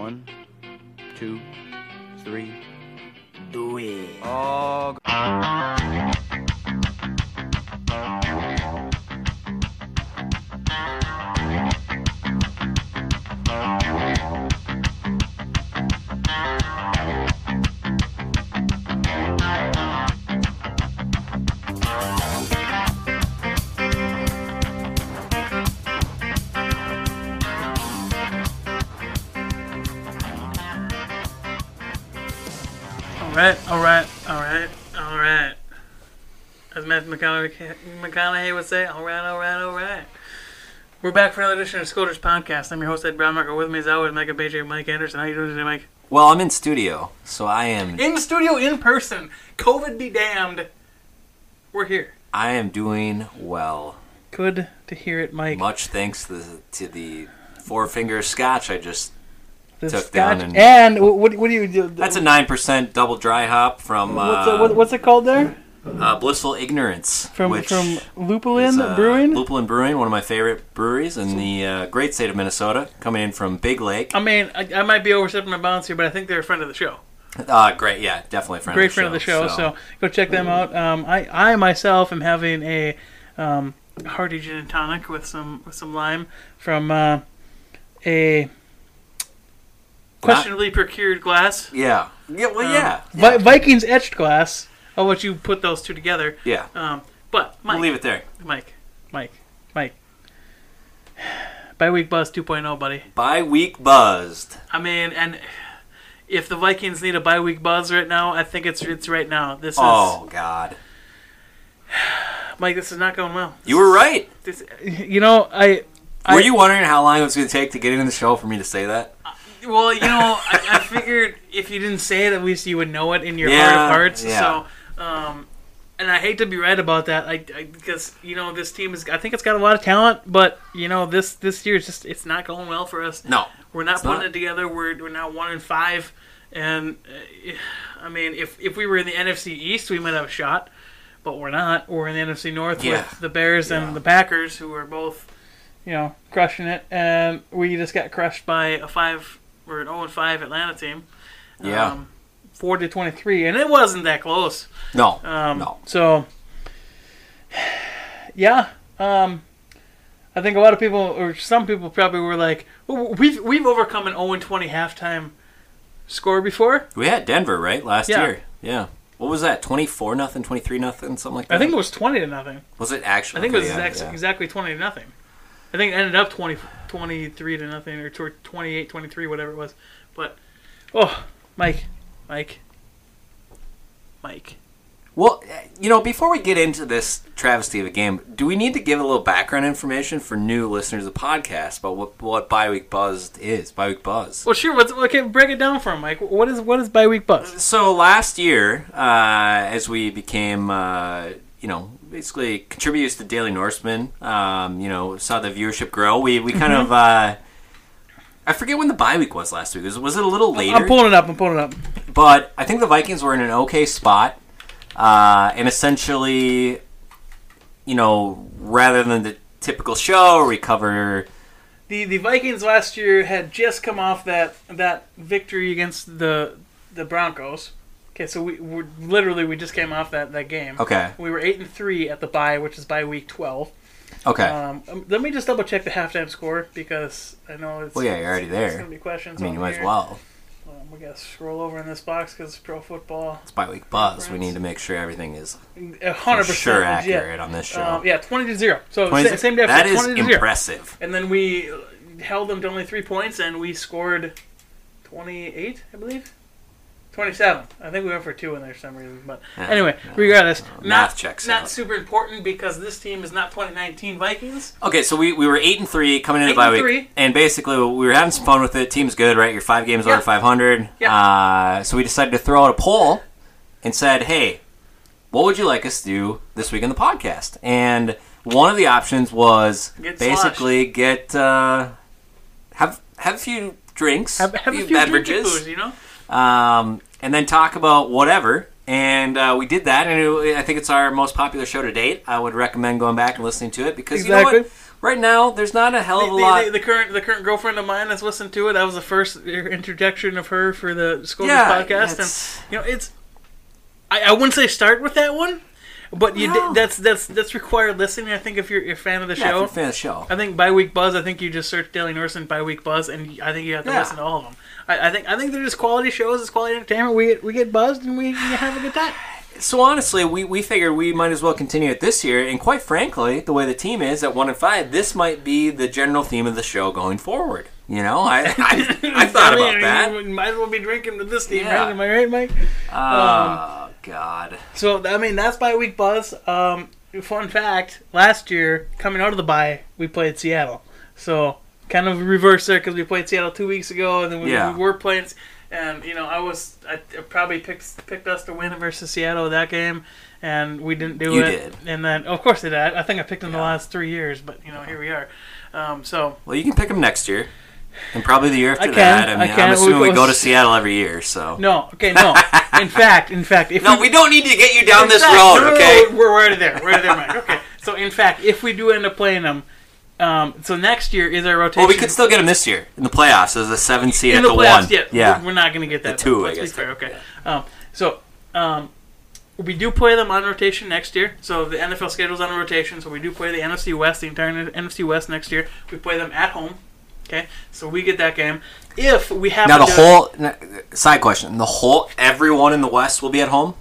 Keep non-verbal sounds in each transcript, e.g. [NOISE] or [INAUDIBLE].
One, two, three. Do it. Oh. All right, all right, all right, all right. As Matthew McConaughey, McConaughey would say, all right, all right, all right. We're back for another edition of Skoldiers Podcast. I'm your host, Ed Brownmarker. With me, as always, Mega BJ Mike Anderson. How you doing today, Mike? Well, I'm in studio, so I am In studio, in person. COVID be damned. We're here. I am doing well. Good to hear it, Mike. Much thanks to the, to the four finger scotch I just. The took down and- and what, what do you do? That's a nine percent double dry hop from uh, What's, it, what, what's it called there? uh, Blissful Ignorance From which from Lupulin is, uh, Brewing. Lupulin Brewing, one of my favorite breweries in the uh, great state of Minnesota, coming in from Big Lake. I mean, I, I might be overstepping my bounds here, but I think they're a friend of the show. Uh, great, yeah, definitely a friend. great of the friend of the show. So, go check them out. Um, I, I myself am having a um, hearty gin and tonic with some with some lime from uh, a questionably procured glass, yeah, yeah, well, Um, yeah, Vi- Vikings etched glass. I'll let you put those two together. yeah. Um, but Mike, We'll leave it there. Mike, Mike, Mike. [SIGHS] Bye week buzz 2.0, buddy. Bye week buzzed. I mean, and if the Vikings need a bye week buzz right now, I think it's it's right now. This is Oh God, [SIGHS] Mike. This is not going well. you were right. This, you know, I. I Were you wondering how long it was going to take to get into the show for me to say that? Well, you know, I, I figured if you didn't say it, at least you would know it in your heart of hearts. yeah. So, um, and I hate to be right about that, I, I because you know this team is. I think it's got a lot of talent, but you know this this year is just it's not going well for us. No. We're not putting not. it together. We're we're now one and five, and uh, I mean, if if we were in the NFC East, we might have a shot, but we're not. We're in the NFC North Yeah. with the Bears Yeah. and the Packers, who are both, you know, crushing it, and we just got crushed by a five or an zero and five Atlanta team. Yeah. Um, Four to twenty-three, and it wasn't that close. No. Um, no. So, [SIGHS] yeah, um, I think a lot of people, or some people, probably were like, well, "We've we've overcome an 0 20 halftime score before." We had Denver right last Yeah. year. Yeah. What was that? Twenty four nothing, twenty three nothing, something like that. I think it was 20 to nothing. was it actually? I think it was yeah, exact, yeah. exactly 20 to nothing. I think it ended up 20, 23 to nothing, or tw- 28, 23, whatever it was. But, oh, Mike, Mike, Mike. Well, you know, before we get into this travesty of a game, do we need to give a little background information for new listeners of the podcast about what what Bye Week Buzzed is? Bye Week Buzz. Well, sure. What's, okay, break it down for him, Mike. What is what is bye week buzz? So last year, uh, as we became, uh, you know, basically contributors to Daily Norseman, um, you know, saw the viewership grow. We we kind Mm-hmm. of. Uh, I forget when the bye week was last week. Was, was it a little later? I'm pulling it up. I'm pulling it up. But I think the Vikings were in an okay spot, uh, and essentially, you know, rather than the typical show where we cover, The the Vikings last year had just come off that that victory against the the Broncos. Okay, so we we literally we just came off that that game. okay, We were eight and three at the bye, which is by week twelve. okay, Um, um, let me just double check the halftime score because I know it's. Well, yeah, you're already There's there. gonna be questions. I mean, you might as well. Um, we gotta scroll over in this box because it's pro football. It's bye week buzz. We need to make sure everything is A hundred percent sure accurate on this show. Um, yeah, twenty to zero. So 20 sa- same day. that is 20 to zero. impressive. And then we held them to only three points, and we scored 28, I believe. 27. I think we went for two in there for some reason. But anyway, regardless, Uh, not, math checks not out. super important because this team is not 2019 Vikings. Okay, so we, we were eight and three coming into bye week, three. and basically we were having some fun with it. Team's good, right? You're five games Yeah. over 500. Yeah. Uh, so we decided to throw out a poll and said, "Hey, what would you like us to do this week in the podcast?" And one of the options was Get basically get uh, have have a few drinks, Have, have a few beverages, beverages. you know? Um, and then talk about whatever. And uh, we did that, and it, I think it's our most popular show to date. I would recommend going back and listening to it because you know Exactly. what? right now, there's not a hell The, of a the- lot. the- the current the current girlfriend of mine that's listened to it. That was the first interjection of her for the Skoldiers Yeah, podcast, it's- and you know it's. I, I wouldn't say start with that one, but you No. did, that's that's that's required listening. I think if you're, you're a fan of the yeah, if show, you're a fan of the show. I think bye week buzz. I think you just search Daily Norseman bye week buzz, and I think you have to Yeah. listen to all of them. I, I think I think they're just quality shows. It's quality entertainment. We get we get buzzed and we, we have a good time. So honestly, we, we figured we might as well continue it this year, and quite frankly, the way the team is at one and five, this might be the general theme of the show going forward. You know, I [LAUGHS] I, I thought I mean, about that. You might as well be drinking with this team, Yeah. right? Am I right, Mike? Oh God. So I mean, that's bye week buzz. Um, fun fact: last year, coming out of the bye, we played Seattle. So kind of reverse there because we played Seattle two weeks ago, and then we, Yeah. we were playing. And you know, I was I I probably picked picked us to win versus Seattle that game, and we didn't do You it. did. And then, of course, I did. I I think I picked them the last three years, but you know, here we are. Um, so Well, you can pick them next year, and probably the year after can, that. I I mean, I can. am assuming We we go- to Seattle every year. So no, okay, no. in [LAUGHS] fact, in fact, if no, we, we don't need to get you down this fact, road, no, no, no, okay? we're right there. Right there, Mike. Okay. So, in fact, if we do end up playing them, um, so next year is our rotation. Well, we could still get them this year in the playoffs as a seven seed in at the the, playoffs. one. Yeah, yeah. We're, not going to get that. The two, Let's I guess. fair. Okay. Um, so, um, we do play them on rotation next year. So the NFL schedule's on rotation. So we do play the NFC West, the entire NFC West next year. We play them at home. Okay. So we get that game. If we have Now the whole side question: the whole everyone in the West will be at home,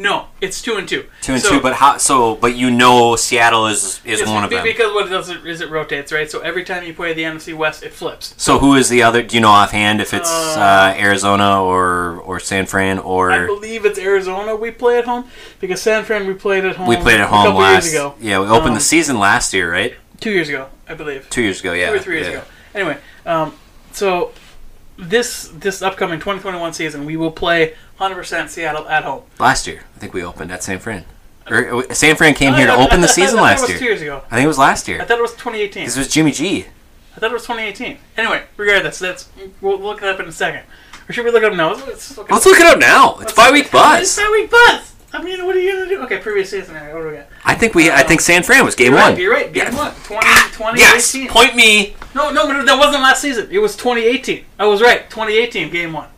no, it's two and two. two and So- two. But how? So, but you know, Seattle is is one of them. Because what it does is it rotates, right? So every time you play the NFC West, it flips. So who is the other? Do you know offhand if it's Uh, uh, Arizona or or San Fran or? I believe it's Arizona we play at home because San Fran we played at home. we played at a home couple last? years ago. Yeah, we opened Um, the season last year, right? Two years ago, I believe. Two years ago, yeah. Two or three years yeah. ago. Anyway, um, so this this upcoming 2021 season we will play 100% Seattle at home. Last year, I think we opened at San Fran. Or, uh, San Fran came here to I- open the I- season last year. Two years ago. I think it was last year. I thought it was 2018. This was Jimmy G. I thought it was 2018. Anyway, regardless, that's we'll we'll look it up in a second. Or should we look it up now? Let's, look it Let's look it up now. It's bye week It's buzz. bye week buzz. I mean, what are you gonna do? Okay, previous season. What do we got? I think we. I think San Fran was game You're one. right. You're right. Game Yeah. one. 20, 2018. Yes. Point me. No, no, but that wasn't last season. It was 2018. I was right. 2018, game one.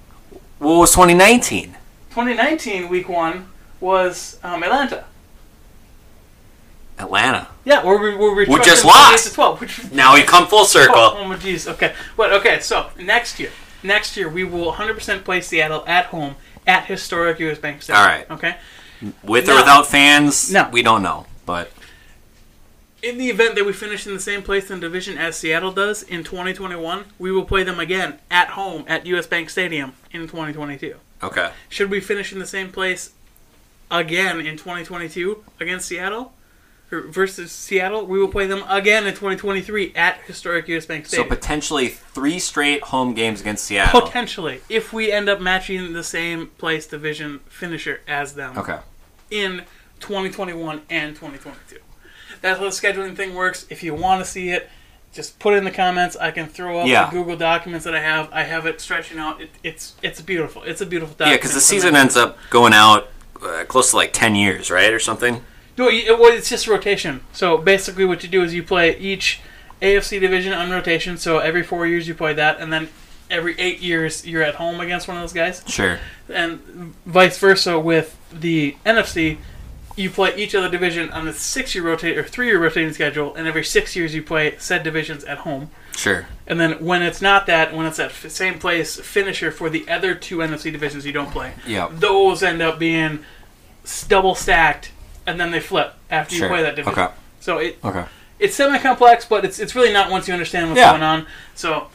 What was 2019? 2019, week one was um, Atlanta. Atlanta. Yeah, or we were we We just in 28 lost. To 12, which, [LAUGHS] Now we come full oh, circle. oh my jeez. Okay, but okay. So next year, next year we will 100% play Seattle at home at historic US Bank Stadium. All right. Okay. With No. or without fans, No. we don't know. But In the event that we finish in the same place in the division as Seattle does in 2021, we will play them again at home at US Bank Stadium in 2022. okay. Should we finish in the same place again in 2022 against Seattle versus Seattle, we will play them again in 2023 at historic US Bank Stadium. So potentially three straight home games against Seattle. Potentially, if we end up matching the same place division finisher as them Okay. In 2021 and 2022. That's how the scheduling thing works. If you want to see it, just put it in the comments. I can throw up Yeah. the Google documents that I have. I have it stretching out. It, it's it's beautiful. It's a beautiful Yeah, because the season ends up going out uh, close to like ten years, right, or something. No, you- well, it's just rotation. So basically, what you do is you play each AFC division on rotation. So every four years you play that, and then every eight years you're at home against one of those guys, Sure. and vice versa with the NFC. You play each other division on a six-year rotate or three-year rotating schedule, and every six years you play said divisions at home. Sure. And then when it's not that, when it's that f- same place finisher for the other two NFC divisions you don't play, Yeah. those end up being s- double stacked, and then they flip after Sure. you play that division. Okay. So it Okay. it's semi complex, but it's it's really not once you understand what's Yeah. going on. So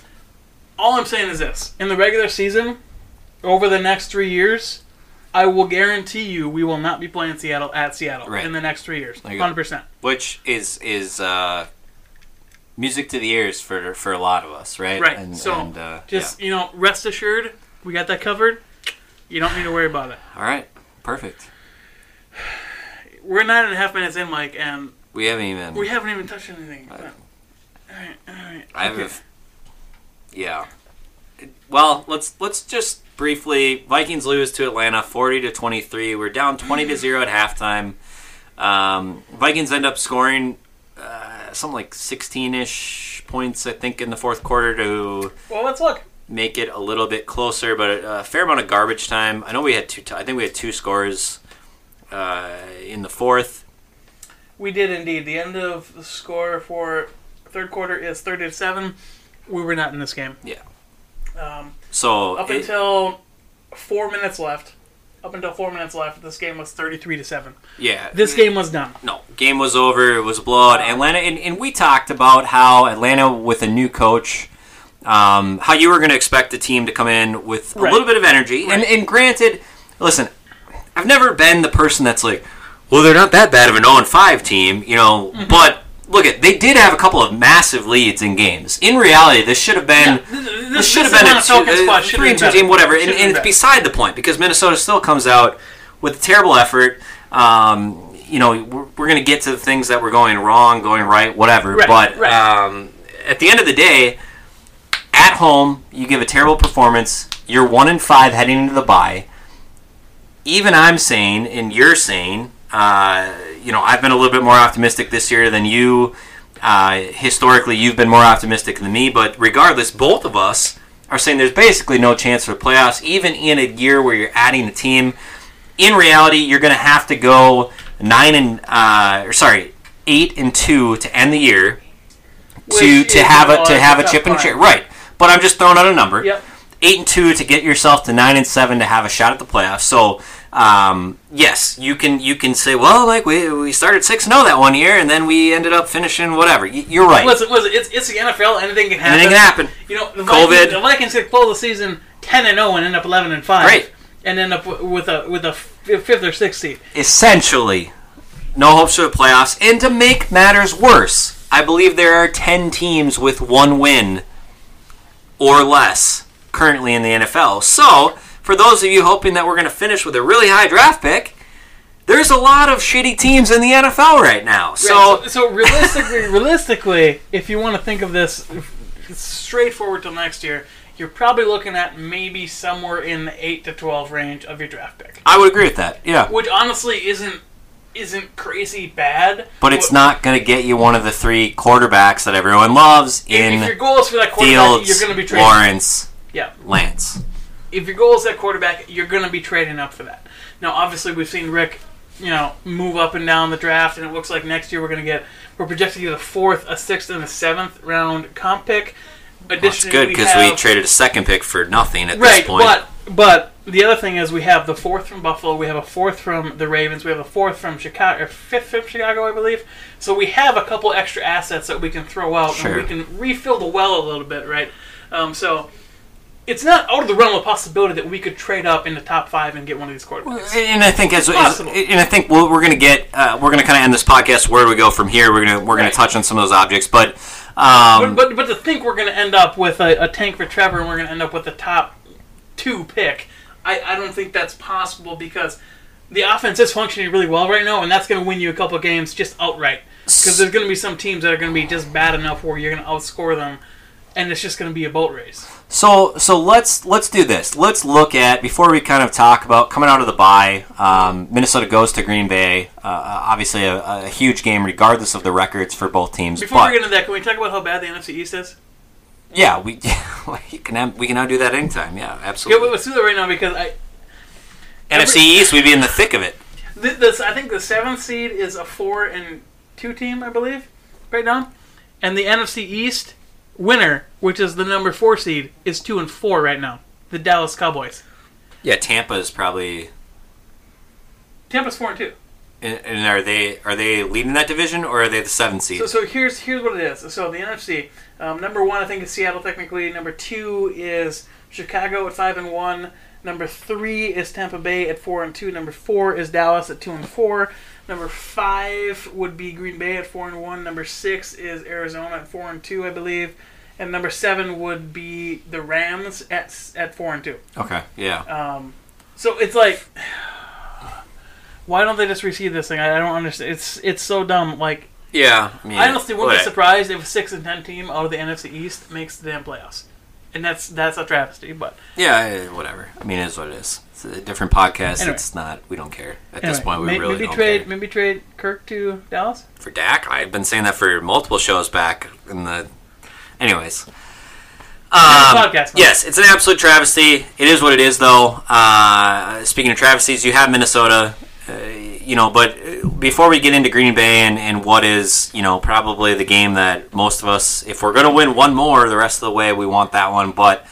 all I'm saying is this: in the regular season, over the next three years, I will guarantee you we will not be playing Seattle at Seattle Right. in the next three years, There you go. hundred percent. Which is is uh, music to the ears for for a lot of us, right? Right. And, so and, uh, just you know, rest assured, we got that covered. You don't need to worry about it. all right. Perfect. We're nine and a half minutes in, Mike, and We haven't even. we haven't even touched anything. All right, all right. I okay. have. Yeah. Well, let's let's just briefly. Vikings lose to Atlanta, forty to twenty three. We're down twenty to zero at halftime. Um, Vikings end up scoring uh, something like 16ish points, I think, in the fourth quarter to Well, let's look. make it a little bit closer, but a fair amount of garbage time. I know we had two. T- I think we had two scores uh, in the fourth. We did indeed. The end of the score for third quarter is 30 to 7. We were not in this game. Yeah. Um, So up it- until four minutes left, up until four minutes left, this game was 33 to 7. yeah, This game was done. no game was over. It was a blowout. Atlanta, and, and we talked about how Atlanta with a new coach. Um, how you were going to expect the team to come in with a Right. little bit of energy, and, and granted, listen, I've never been the person that's like, well, they're not that bad of an 0 5 team, you know. Mm-hmm. But look at they did have a couple of massive leads in games. In reality, this should have been This, this should have been a, two, uh, three and two team, whatever. And, and it's beside the point because Minnesota still comes out with a terrible effort. Um, you know, we're, we're going to get to the things that were going wrong, going right, whatever. Right, but right. Um, at the end of the day, at home, you give a terrible performance. You're one in five heading into the bye. Even I'm saying, and you're saying, uh, you know, I've been a little bit more optimistic this year than you. Uh, historically, you've been more optimistic than me, but regardless, both of us are saying there's basically no chance for the playoffs, even in a year where you're adding a team. In reality, you're going to have to go nine and uh, or sorry, eight and two to end the year to Which to is have a to have a chip and climb. chair, right? But I'm just throwing out a number Yep. eight and two to get yourself to nine and seven to have a shot at the playoffs. So um, yes, you can you can say, well, like we we started six and zero that one year, and then we ended up finishing whatever. Y- You're right. Listen, listen, it's, it's the NFL. Anything can happen. Anything can happen. You know, the COVID. Vikings, the Vikings could close the season 10 and 0 and end up 11 and 5. Great. And end up with a with a fifth or sixth seed. Essentially, no hopes for the playoffs. And to make matters worse, I believe there are ten teams with one win or less currently in the NFL. So for those of you hoping that we're going to finish with a really high draft pick. There's a lot of shitty teams in the NFL right now. So, Right, so, so realistically, [LAUGHS] realistically, if you want to think of this straightforward till next year, you're probably looking at maybe somewhere in the eight to twelve range of your draft pick, I would agree with that. Yeah. which honestly isn't isn't crazy bad. But it's not going to get you one of the three quarterbacks that everyone loves in if your goal is for that quarterback, Fields, you're going to be trading. Lawrence, Yeah. Lance. If your goal is that quarterback, you're going to be trading up for that. Now, obviously, we've seen Rick, you know, move up and down the draft, and it looks like next year we're going to get we're projected to get a fourth, a sixth, and a seventh round comp pick. Well, it's good because we, have- traded a second pick for nothing at right, this point. but but the other thing is we have the fourth from Buffalo, we have a fourth from the Ravens, we have a fourth from Chicago, or fifth from Chicago, I believe. So we have a couple extra assets that we can throw out, Sure. and we can refill the well a little bit, right? Um, so. It's not out of the realm of possibility that we could trade up in the top five and get one of these quarterbacks. and I think as, as and I think what we're going to get, uh, we're going to kind of end this podcast. Where do we go from here? We're going to we're going to touch on some of those objects, but But, um, but, but to think we're going to end up with a, a tank for Trevor and we're going to end up with the top two pick, I, I don't think that's possible because the offense is functioning really well right now, and that's going to win you a couple games just outright. Because there's going to be some teams that are going to be just bad enough where you're going to outscore them, and it's just going to be a boat race. So so let's let's do this. Let's look at before we kind of talk about coming out of the bye. Um, Minnesota goes to Green Bay. Uh, obviously, a, a huge game, regardless of the records for both teams. Before but we get into that, can we talk about how bad the NFC East is? yeah, we [LAUGHS] you can have, we can now do that anytime. Yeah, Yeah, absolutely. let's do that right now because I NFC East, we'd be in the thick of it. Th- This, I think the seventh seed is a four and two team, I believe, right now, and the NFC East winner, which is the number four seed, is two and four right now. The Dallas Cowboys. Yeah, Tampa is probably. Tampa's four and two. And and are they are they leading that division or are they the seventh seed? So, so here's here's what it is. So the NFC, um, number one I think is Seattle technically. Number two is Chicago at five and one. Number three is Tampa Bay at four and two. Number four is Dallas at two and four. Number five would be Green Bay at four and one. Number six is Arizona at four and two, I believe. And number seven would be the Rams at at four and two. Okay, yeah. Um, so it's like, [SIGHS] why don't they just receive this thing? I, I don't understand. It's it's so dumb. Like Yeah, I mean, I honestly wouldn't be what- surprised if a six and ten team out of the NFC East makes the damn playoffs. and that's that's a travesty. But Yeah, eh, whatever. I mean, it is what it is. A different podcast. Anyway. It's not. We don't care at anyway, this point. We may- really maybe don't trade care. maybe trade Kirk to Dallas. for Dak. I've been saying that for multiple shows back in the. Anyways. Um, podcast, yes, it's an absolute travesty. It is what it is, though. Uh, speaking of travesties, you have Minnesota, uh, you know, but uh, before we get into Green Bay and, and what is, you know, probably the game that most of us, if we're going to win one more the rest of the way, we want that one. But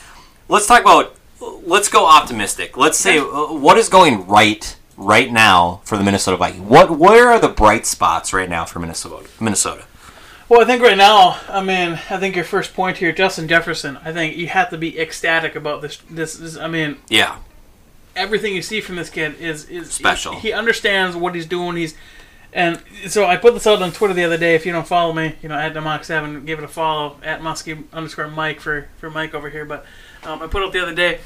let's talk about, let's go optimistic. Let's say, uh, what is going right right now for the Minnesota Vikings? What, where are the bright spots right now for Minnesota? Minnesota. Well, I think right now, I mean, I think your first point here, Justin Jefferson. I think you have to be ecstatic about this. This, this I mean, Yeah. everything you see from this kid is is Special. He, he understands what he's doing. He's and so I put this out on Twitter the other day. If you don't follow me, you know at Demox Seven, give it a follow at Muskie underscore Mike for for Mike over here. But um, I put out the other day.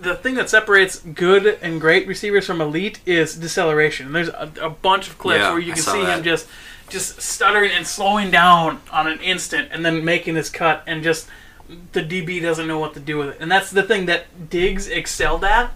The thing that separates good and great receivers from elite is deceleration. There's a, a bunch of clips Yeah, where you can see that. him just just stuttering and slowing down on an instant, and then making his cut, and just the DB doesn't know what to do with it. And that's the thing that Diggs excelled at.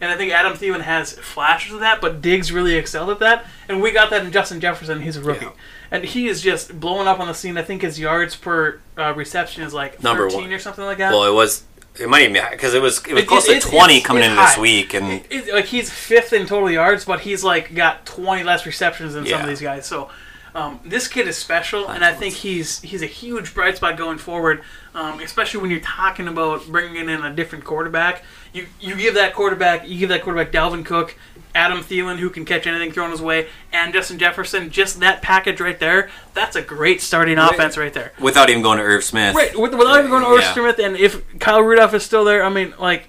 And I think Adam Thielen has flashes of that, but Diggs really excelled at that. And we got that in Justin Jefferson. He's a rookie. Yeah. And he is just blowing up on the scene. I think his yards per uh, reception is like Number 13 one. or something like that. Well, it was. It might even because it was it was It- close it- to twenty coming into this week, and like he's fifth in total yards, but he's like got 20 less receptions than some of these guys. So um, this kid is special, and I think he's he's a huge bright spot going forward. Um, especially when you're talking about bringing in a different quarterback. You you give that quarterback you give that quarterback Dalvin Cook, Adam Thielen who can catch anything thrown his way, and Justin Jefferson. Just that package right there. That's a great starting offense right there. without even going to Irv Smith. Right, without even going to Irv Yeah. Smith, and if Kyle Rudolph is still there, I mean, like,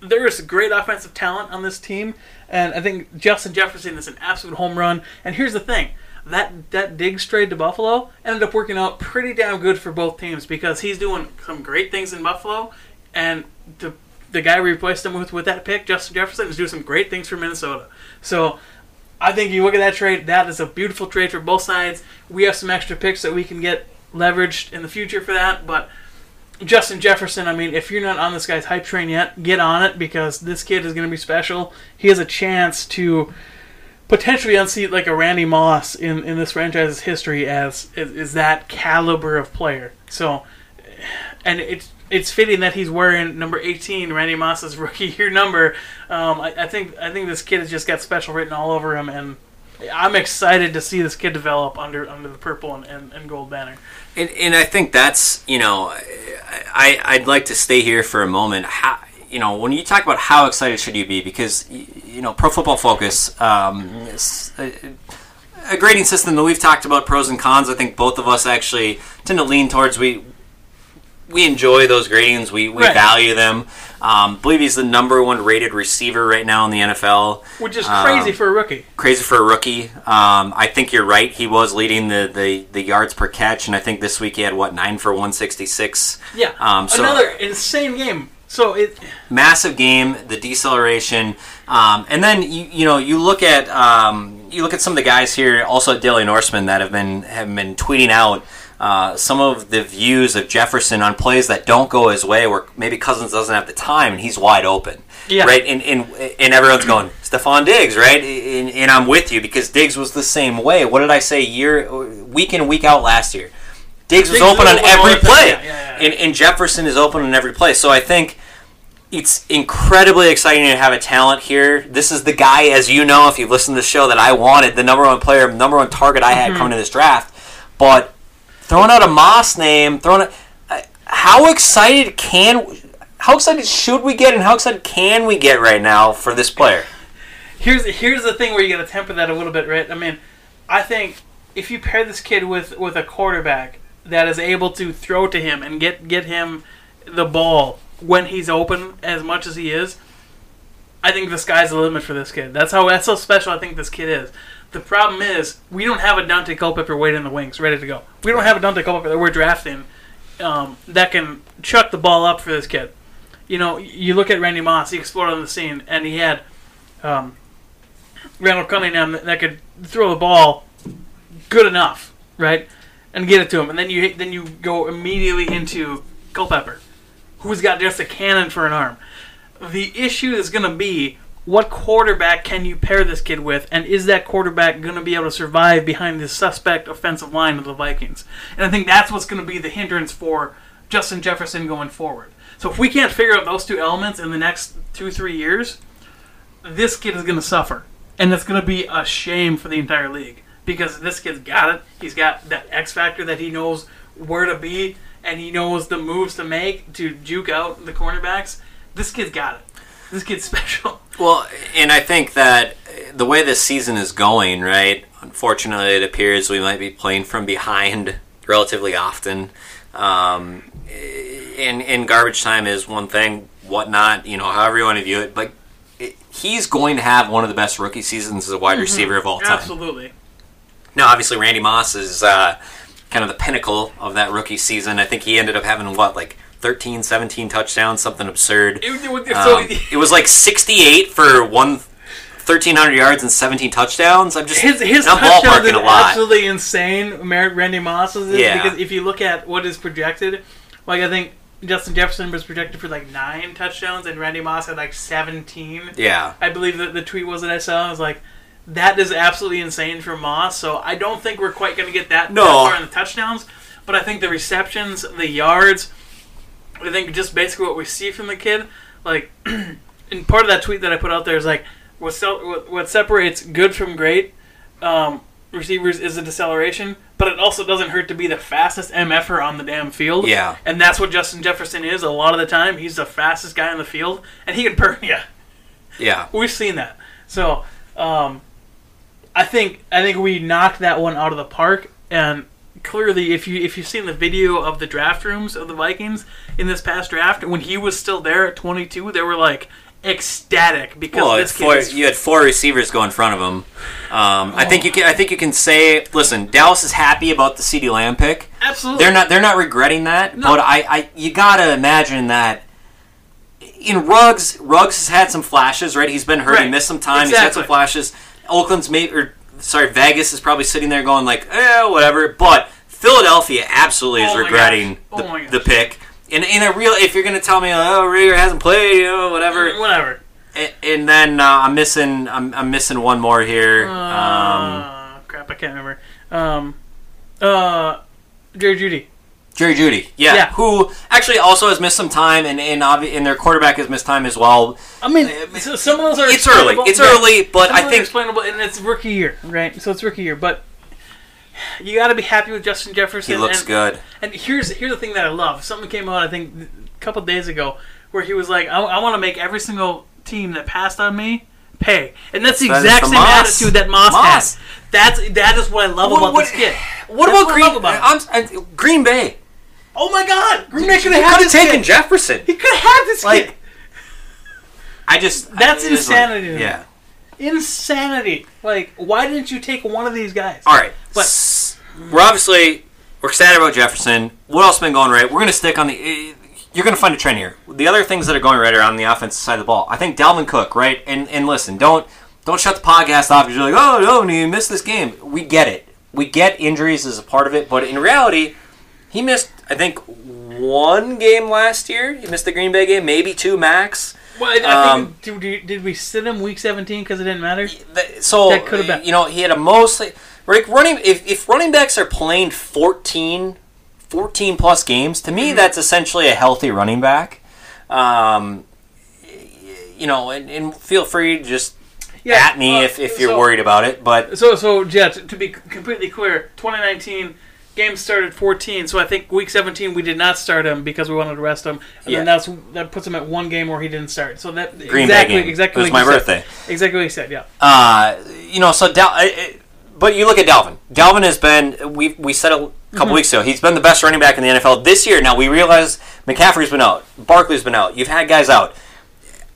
there is great offensive talent on this team, and I think Justin Jefferson is an absolute home run. And here's the thing: that that Diggs trade to Buffalo ended up working out pretty damn good for both teams because he's doing some great things in Buffalo, and the the guy we replaced him with with that pick, Justin Jefferson, is doing some great things for Minnesota. So. I think you look at that trade. That is a beautiful trade for both sides. We have some extra picks that we can get leveraged in the future for that. But Justin Jefferson, I mean, if you're not on this guy's hype train yet, get on it because this kid is going to be special. He has a chance to potentially unseat like a Randy Moss in, in this franchise's history as is, is that caliber of player. So, and it's it's fitting that he's wearing number 18, Randy Moss's [LAUGHS] rookie year number. Um, I, I think I think this kid has just got special written all over him, and I'm excited to see this kid develop under under the purple and, and, and gold banner. And, and I think that's you know, I I'd like to stay here for a moment. How you know when you talk about how excited should you be because you know Pro Football Focus. Um, a grading system that we've talked about pros and cons. I think both of us actually tend to lean towards we we enjoy those gradings. We, we Right. value them. Um, believe he's the number one rated receiver right now in the NFL. Which is Um, crazy for a rookie. crazy for a rookie. Um, I think you're right. He was leading the, the, the yards per catch, and I think this week he had what nine for 166. Yeah. Um, so Another insane game. So it massive game, the deceleration, um, and then you you know you look at um, you look at some of the guys here, also at Daily Norseman that have been have been tweeting out. Uh, some of the views of Jefferson on plays that don't go his way, where maybe Cousins doesn't have the time and he's wide open, Yeah. right? And, and and everyone's going Stefon Diggs, right? And, and I'm with you because Diggs was the same way. What did I say year week in week out last year? Diggs was Diggs open was on open all every play, Yeah, yeah, yeah. And, and Jefferson is open on every play. So I think it's incredibly exciting to have a talent here. This is the guy, as you know, if you listen to the show, that I wanted, the number one player, number one target I Mm-hmm. had coming to this draft. But throwing out a Moss name, throwing out, uh, how excited can, how excited should we get, and how excited can we get right now for this player? here's here's the thing where you got to temper that a little bit, right? I mean, I think if you pair this kid with with a quarterback that is able to throw to him and get get him the ball when he's open as much as he is, I think the sky's the limit for this kid. That's how that's how special I think this kid is. The problem is we don't have a Daunte Culpepper waiting in the wings, ready to go. We don't have a Daunte Culpepper that we're drafting um, that can chuck the ball up for this kid. You know, you look at Randy Moss; he exploded on the scene, and he had um, Randall Cunningham that- could throw the ball good enough, right, and get it to him, and then you then you go immediately into Culpepper, who's got just a cannon for an arm. The issue is going to be what quarterback can you pair this kid with, and is that quarterback going to be able to survive behind the suspect offensive line of the Vikings? And I think that's what's going to be the hindrance for Justin Jefferson going forward. So if we can't figure out those two elements in the next two, three years, this kid is going to suffer. And it's going to be a shame for the entire league because this kid's got it. He's got that X factor that he knows where to be and he knows the moves to make to juke out the cornerbacks. This kid's got it. This kid's [LAUGHS] special. Well, and I think that the way this season is going, right? Unfortunately, it appears we might be playing from behind relatively often. Um, in in garbage time is one thing, whatnot. You know, however you want to view it, but it, he's going to have one of the best rookie seasons as a wide receiver of all time. Absolutely. Now, obviously, Randy Moss is uh, kind of the pinnacle of that rookie season. I think he ended up having what, like 13, 17 touchdowns, something absurd. It- it- so- Um, it was like 68 for one. 1,300 yards and 17 touchdowns. I'm just His his I'm touchdowns is absolutely insane. Randy Moss's is Yeah. because if you look at what is projected, like I think Justin Jefferson was projected for like nine touchdowns, and Randy Moss had like seventeen. Yeah, I believe that the tweet was that I saw. I was like, that is absolutely insane for Moss. So I don't think we're quite going to get that, No. that far in the touchdowns, but I think the receptions, the yards, I think just basically what we see from the kid, like, [CLEARS THROAT] and part of that tweet that I put out there is like, what, what, what separates good from great um, receivers is a deceleration, but it also doesn't hurt to be the fastest MFer on the damn field. Yeah. And that's what Justin Jefferson is a lot of the time. He's the fastest guy on the field, and he can burn you. yeah. [LAUGHS] We've seen that. So, um, I think I think we knocked that one out of the park. And clearly, if you if you've seen the video of the draft rooms of the Vikings in this past draft, when he was still there at 22, they were like ecstatic because Well, this four, is you had four receivers go in front of him. Um, I think you can. I think you can say, listen, Dallas is happy about the CeeDee Lamb pick. absolutely They're not. They're not regretting that. No. But I, I, you gotta imagine that. In Ruggs, Ruggs has had some flashes, right? He's been hurt. He missed some time. He's had some flashes. Oakland's maybe, or sorry, Vegas is probably sitting there going like, eh, whatever. But Philadelphia absolutely is Oh regretting. Oh the, the pick. In, in a real, if you're gonna tell me, oh, Reagor hasn't played, you know, whatever, whatever. and, and then uh, I'm missing, I'm, I'm missing one more here. um, Uh, crap, I can't remember. Um, uh, Jerry Jeudy. Jerry Jeudy, yeah, Yeah. who actually also has missed some time, and and, obvi- and their quarterback has missed time as well. I mean, uh, so some of those are It's early, it's Yeah. early, but Some I of them are think explainable, and it's rookie year, right? So it's rookie year, but you got to be happy with Justin Jefferson. he looks and, good. And here's here's the thing that I love. Something came out, I think, a couple days ago, where he was like, "I, I want to make every single team that passed on me pay," and that's the That is exact the same Moss. attitude that Moss, Moss. has. That's that is what I love What- about what- this kid. What That's about I Green? love about. I'm, I, Green Bay. Oh my God, Green Bay could have had this taken kid. Jefferson. He could have had this Like, kid. I just That's what- insanity to me. Yeah. Insanity. Like, why didn't you take one of these guys? All right. But- S- we're obviously we're excited about Jefferson. What else has been going right? We're going to stick on the. eh, You're going to find a trend here. The other things that are going right are on the offensive side of the ball. I think Dalvin Cook, right? And and listen, don't don't shut the podcast off. because You're like, oh no, you missed this game. We get it. We get injuries as a part of it, but in reality, he missed. I think one game last year. He missed the Green Bay game, maybe two max. Well, I, Um, think did, we- did we sit him week 17 because it didn't matter? Th- So That could've been- you know he had a mostly like running. If, if running backs are playing 14, 14 plus games, to Mm-hmm. me that's essentially a healthy running back. Um, you know, and, and feel free to just at me uh, if, if you're so- worried about it. But So, so yeah, to, to be completely clear, 2019 game started 14. So I think week 17 we did not start him because we wanted to rest him, and Yeah. then that's that puts him at one game where he didn't start. So that Green exactly Bay game. exactly It was like my you said. birthday. Exactly what he said. Yeah. Uh, you know, so Dal- I- I- but you look at Dalvin. Dalvin has been we we said a couple weeks ago. He's been the best running back in the NFL this year. Now we realize McCaffrey's been out, Barkley's been out. You've had guys out.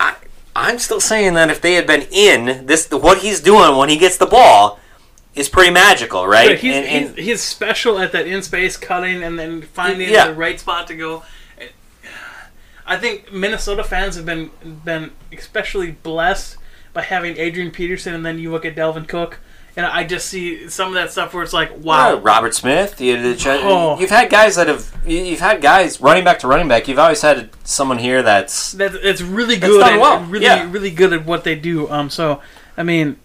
I I'm still saying that if they had been in this, what he's doing when he gets the ball is pretty magical, right? But he's, And- and- he's, he's special at that in space cutting and then finding Yeah. the right spot to go. I think Minnesota fans have been been especially blessed by having Adrian Peterson, and then you look at Dalvin Cook, and I just see some of that stuff where it's like, Wow, wow, Robert Smith. You, the, oh. You've had guys that have. you- You've had guys running back to running back. You've always had someone here that's that it's really That's good done well, really yeah. really good at what they do. Um, so I mean,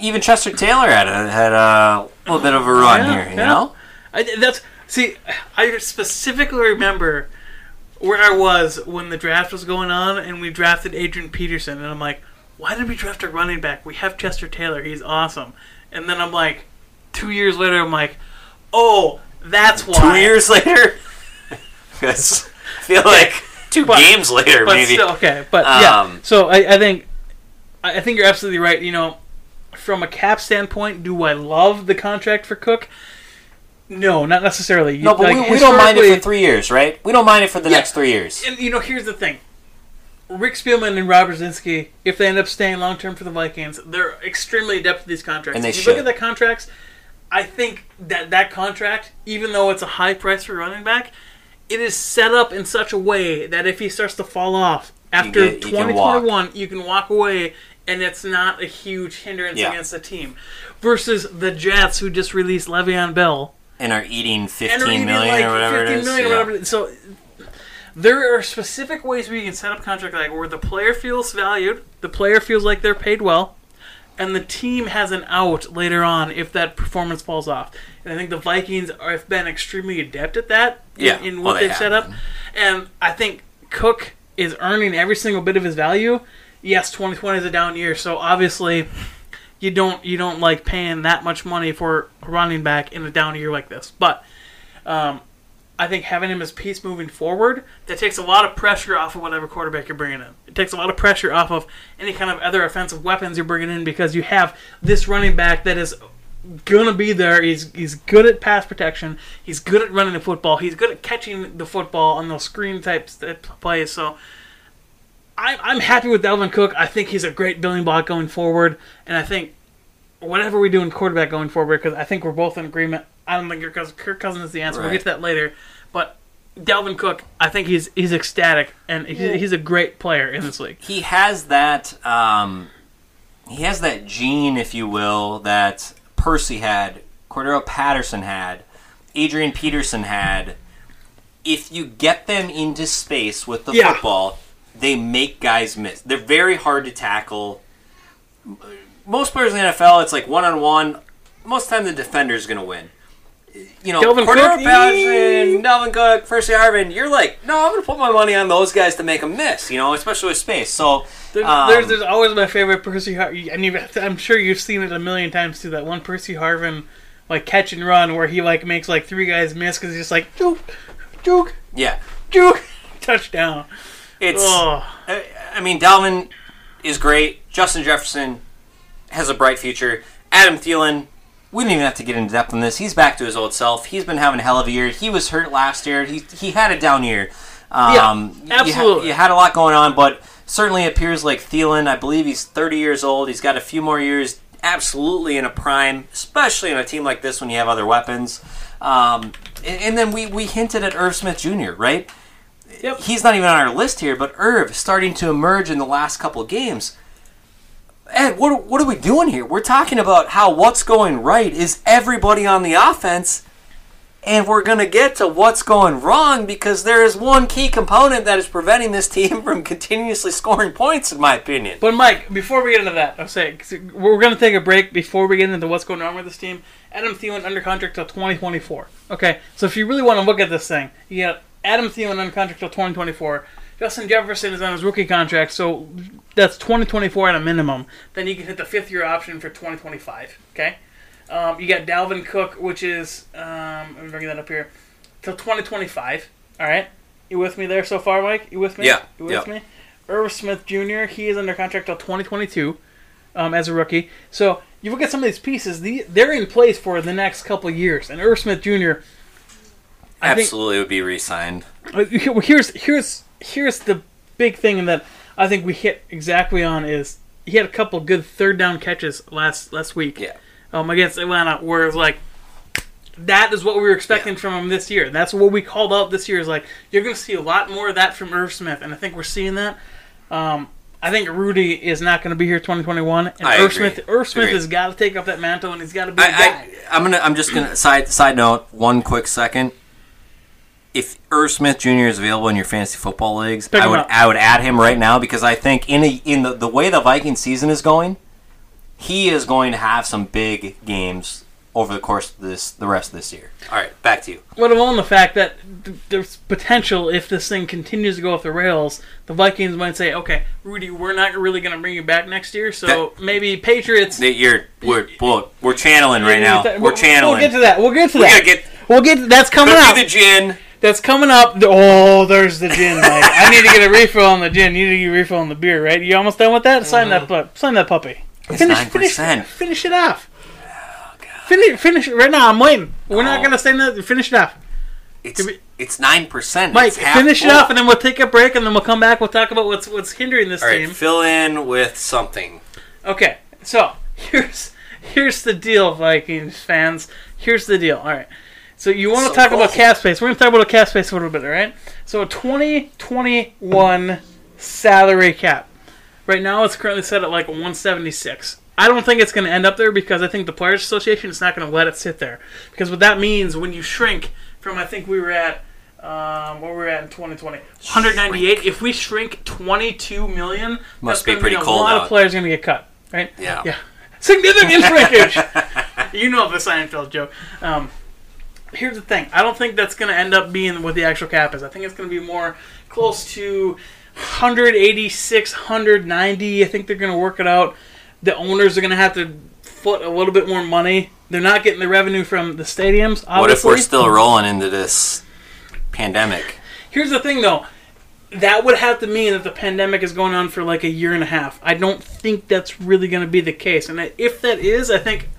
even Chester Taylor had a, had a little bit of a run Yeah, here. You yeah. know, I, that's see, I specifically remember where I was when the draft was going on, and we drafted Adrian Peterson, and I'm like, why did we draft a running back? We have Chester Taylor, he's awesome. And then I'm like, two years later, I'm like, oh, that's why. two years later, [LAUGHS] I feel like two But- games later, maybe. still okay. But yeah, Um, so I, I think I think you're absolutely right. You know, from a cap standpoint, do I love the contract for Cook? No, not necessarily. You- no, but like, we, we don't mind it for three years, right? We don't mind it for the Yeah. next three years. And you know, here's the thing. Rick Spielman and Rob Brzezinski, if they end up staying long term for the Vikings, they're extremely adept at these contracts. And they if you look at the contracts, I think that that contract, even though it's a high price for running back, it is set up in such a way that if he starts to fall off after get- you can 2021, you can walk away and it's not a huge hindrance Yeah. against the team. Versus the Jets, who just released Le'Veon Bell, And are eating fifteen are million eating, like, or whatever 15 it is. million Yeah. whatever. So there are specific ways where you can set up contract like where the player feels valued, the player feels like they're paid well, and the team has an out later on if that performance falls off. And I think the Vikings are, have been extremely adept at that in, Yeah. in Oh, what they they've set up. And I think Cook is earning every single bit of his value. Yes, 2020 is a down year, so obviously you don't you don't like paying that much money for a running back in a down year like this. But um, I think having him as piece moving forward that takes a lot of pressure off of whatever quarterback you're bringing in. It takes a lot of pressure off of any kind of other offensive weapons you're bringing in because you have this running back that is gonna be there. He's he's good at pass protection. He's good at running the football. He's good at catching the football on those screen types that plays. So. I'm, I'm happy with Dalvin Cook. I think he's a great building block going forward, and I think whatever we do in quarterback going forward, because I think we're both in agreement. I don't think Kirk Cousins, Kirk Cousins is the answer. We'll get to that later. But Dalvin Cook, I think he's he's ecstatic, and he's, he's a great player in this league. he has that um, he has that gene, if you will, that Percy had, Cordarrelle Patterson had, Adrian Peterson had. If you get them into space with the Yeah. football, they make guys miss. They're very hard to tackle. Most players in the NFL, it's like one on one. Most of the time, the defender's going to win. You know, Dalvin Cordero Cook, Patterson, Dalvin Cook, Percy Harvin, you're like, no, I'm going to put my money on those guys to make them miss, you know, especially with space. So, There, um, there's, there's always my favorite Percy Harvin, and you've, I'm sure you've seen it a million times too. That one Percy Harvin like catch and run where he like makes like three guys miss because he's just like juke, juke, yeah, juke, [LAUGHS] touchdown. It's. Oh, I, I mean, Dalvin is great. Justin Jefferson has a bright future. Adam Thielen, we don't even have to get into depth on this. He's back to his old self. He's been having a hell of a year. He was hurt last year. He he had a down year. Um, Yeah, you ha- absolutely. You, had a lot going on, but certainly appears like Thielen. I believe he's 30 years old. He's got a few more years. Absolutely in a prime, especially in a team like this when you have other weapons. Um, and, and then we, we hinted at Irv Smith Jr., right? Yep. He's not even on our list here, but Irv starting to emerge in the last couple of games. Ed, what, what are we doing here? We're talking about how what's going right is everybody on the offense, and we're going to get to what's going wrong because there is one key component that is preventing this team [LAUGHS] from continuously scoring points, in my opinion. But Mike, before we get into that, I'm saying we're going to take a break before we get into what's going on with this team. Adam Thielen under contract till 2024. Okay, so if you really want to look at this thing, you got Adam Thielen under contract till 2024. Justin Jefferson is on his rookie contract, so that's 2024 at a minimum. Then you can hit the fifth year option for 2025. Okay, um, you got Dalvin Cook, which is um, let me bring that up here till 2025. All right, you with me there so far, Mike? You with me? Yeah, You with yeah. me? Irv Smith Jr. He is under contract till 2022 um, as a rookie. So you look at some of these pieces; the, they're in place for the next couple of years. And Irv Smith Jr. I think Absolutely would be re-signed. uh, here's here's here's the big thing that I think we hit exactly on is he had a couple good third down catches last last week. Yeah. Um, against Atlanta, where it's like that is what we were expecting from him this year. That's what we called out this year. Is like you're going to see a lot more of that from Irv Smith, and I think we're seeing that. Um, I think Rudy is not going to be here 2021, and I Irv agree. Smith, Irv Smith has got to take up that mantle, and he's got to be. I, I, I'm gonna. I'm just gonna side side note. One quick second. If Irv Smith Jr. is available in your fantasy football leagues, Pick I would up. I would add him right now because I think in a, in the, the way the Viking season is going, he is going to have some big games over the course of this the rest of this year. All right, back to you. Let alone the fact that th- there's potential if this thing continues to go off the rails, the Vikings might say, "Okay, Rudy, we're not really going to bring you back next year, so That- maybe Patriots." You're we're we're, we're channeling right now. We're channeling. We'll get to that. We'll get to that. gotta get we'll get. That's coming up. the gin. That's coming up. Oh, there's the gin. [LAUGHS] Mike. I need to get a refill on the gin. You need to get a refill on the beer, right? You almost done with that? Sign that. Uh-huh. pu- Sign that puppy. It's finish, 9%. finish, finish it off. Oh, finish, finish it right now. I'm waiting. We're not Oh. gonna say nothing. Finish it off, It's Give me- it's nine percent. Mike. Finish it off, and then we'll take a break, and then we'll come back. We'll talk about what's what's hindering this All right, team. fill in with something. Okay, so [LAUGHS] here's here's the deal, Vikings fans. Here's the deal. All right. So you want to So talk about cap space? We're going to talk about cap space a little bit, all right? So a 2021 salary cap. Right now, it's currently set at like 176. I don't think it's going to end up there because I think the Players Association is not going to let it sit there. Because what that means when you shrink from, I think we were at, um, what were we at in 2020? 198. If we shrink 22 million, Must that's be pretty mean cold A lot out. of players are going to get cut, right? Yeah. Yeah. Significant shrinkage. [LAUGHS] you know the Seinfeld joke. Um, here's the thing. I don't think that's going to end up being what the actual cap is. I think it's going to be more close to 186, 190. I think they're going to work it out. The owners are going to have to foot a little bit more money. They're not getting the revenue from the stadiums. Obviously. What if we're still rolling into this pandemic? Here's the thing, though. That would have to mean that the pandemic is going on for like a year and a half. I don't think that's really going to be the case. And if that is, I think,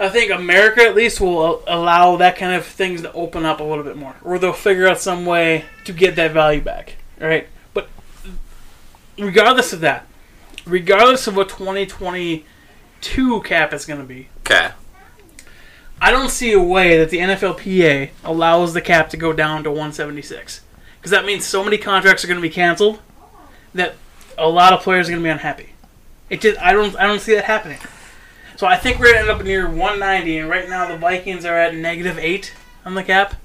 I think America at least will allow that kind of things to open up a little bit more, or they'll figure out some way to get that value back. right? but regardless of that, regardless of what 2022 cap is going to be, Okay. I don't see a way that the NFLPA allows the cap to go down to 176 because that means so many contracts are going to be canceled that a lot of players are going to be unhappy. It just I don't I don't see that happening. So I think we're going to end up near 190, and right now the Vikings are at negative eight on the cap.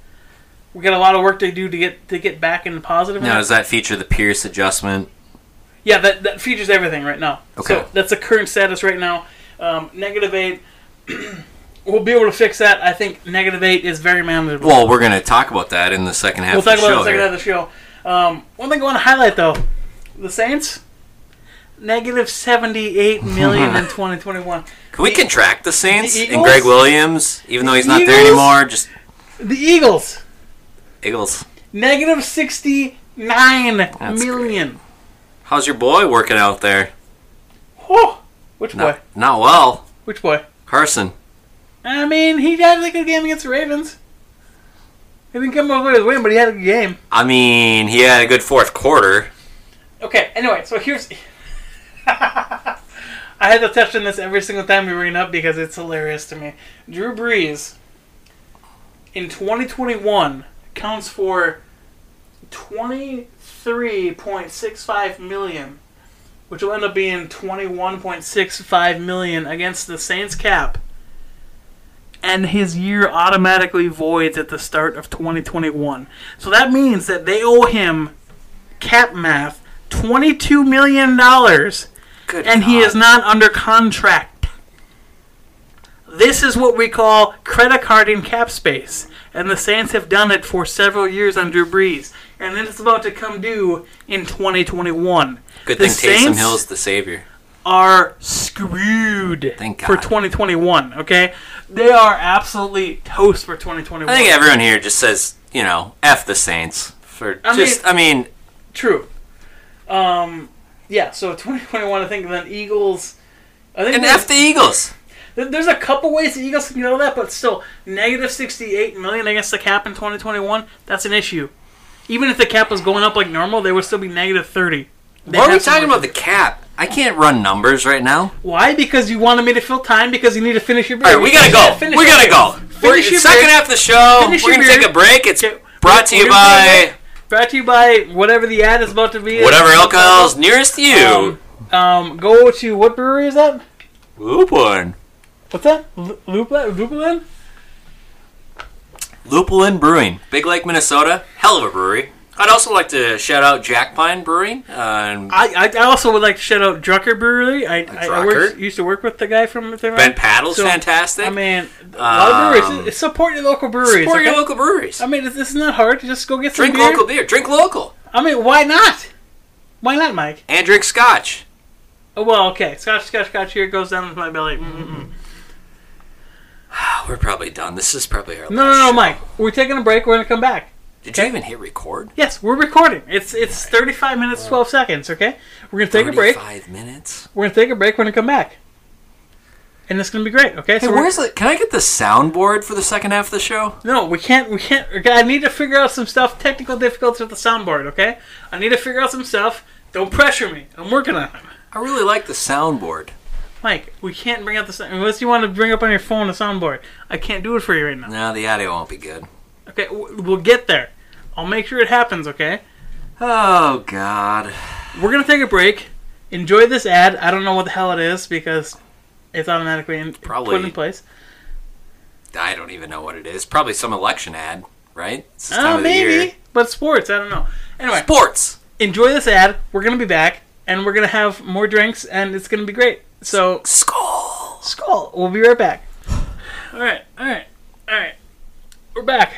We got a lot of work to do to get to get back in the positive. Now, does that feature the Pierce adjustment? Yeah, that, that features everything right now. Okay. So that's the current status right now. Um, negative eight. [CLEARS THROAT] we'll be able to fix that. I think negative eight is very manageable. Well, we're going to talk about that in the second half we'll of the talk about the second here. half of the show. Um, one thing I want to highlight though, the Saints negative seventy eight million in [LAUGHS] twenty twenty one. Can we contract the Saints the and Gregg Williams, even though he's not there anymore? Just The Eagles Eagles. negative sixty nine That's million. How's your boy working out there? Oh, which boy? Not, not well. Which boy? Carson. I mean, he had a good game against the Ravens. He didn't come up with a win, but he had a good game. I mean, he had a good fourth quarter. Okay, anyway, so here's. [LAUGHS] I had to touch on this every single time we bring it up because it's hilarious to me. Drew Brees in 2021 counts for 23.65 million, which will end up being 21.65 million against the Saints cap. And his year automatically voids at the start of 2021. So that means that they owe him cap math $22 million Good. and he is not under contract. This is what we call credit carding cap space, and the Saints have done it for several years under Brees, and then it's about to come due in 2021. Good the thing Taysom Saints- Hill's the savior. Are screwed Thank for 2021. Okay, they are absolutely toast for 2021. I think everyone here just says, you know, F the Saints. For I just, I mean, True. Um, yeah. So [LAUGHS] 2021, I think then Eagles. I think and F the Eagles. There's a couple ways the Eagles can get out of that, but still, negative 68 million against the cap in 2021. That's an issue. Even if the cap was going up like normal, they would still be negative 30. They Why are we talking about the cap? I can't run numbers right now. Why? Because you wanted me to fill time because you need to finish your beer. All right, we gotta go. finish We gotta beer. go. We're, your second beer. half of the show. Finish we're gonna take a break. It's Okay, brought to you gonna take a by. Brought to you by whatever the ad is about to be. Whatever alcohol is nearest you. Um, um, go to what brewery is that? Lupulin. What's that? L- Lupulin? Lupulin? Lupulin Brewing, Big Lake, Minnesota. Hell of a brewery. I'd also like to shout out Jack Pine Brewing. Uh, and I, I I also would like to shout out Drucker Brewery. I, I, I worked, used to work with the guy from there. Bent Paddle's So, fantastic. I mean, a lot of breweries. Um, support your local breweries. Support your local breweries. I mean, this is not hard. Just go get some drink local beer. Drink local. I mean, why not? Why not, Mike? And drink scotch. Oh, well, okay. Scotch, scotch, scotch. Here goes down with my belly. Mm-mm-mm. Ah, [SIGHS] We're probably done. This is probably our No, last no, no, show. Mike. We're taking a break. We're gonna come back. Did you even hit record? Yes, we're recording. It's it's 35 minutes 12 seconds. Okay, we're gonna take a break. Five minutes. We're gonna take a break. When We're gonna come back, and it's gonna be great. Okay, Hey, we're- where's the? Can I get the soundboard for the second half of the show? No, we can't. We can't. okay, I need to figure out some stuff. Technical difficulties with the soundboard. Okay, I need to figure out some stuff. Don't pressure me. I'm working on it. I really like the soundboard. Mike, we can't bring up the sound unless you want to bring up on your phone a soundboard. I can't do it for you right now. No, the audio won't be good. Okay, we'll get there. I'll make sure it happens. Okay, Oh God. we're gonna take a break. Enjoy this ad. I don't know what the hell it is because it's automatically in, Probably- put in place. I don't even know what it is. Probably some election ad, right? It's this uh, time Oh, of the year. maybe, but sports. I don't know. Anyway, Sports. enjoy this ad. We're gonna be back, and we're gonna have more drinks, and it's gonna be great. So Skol. Skol. We'll be right back. [SIGHS] All right, all right, all right. We're back.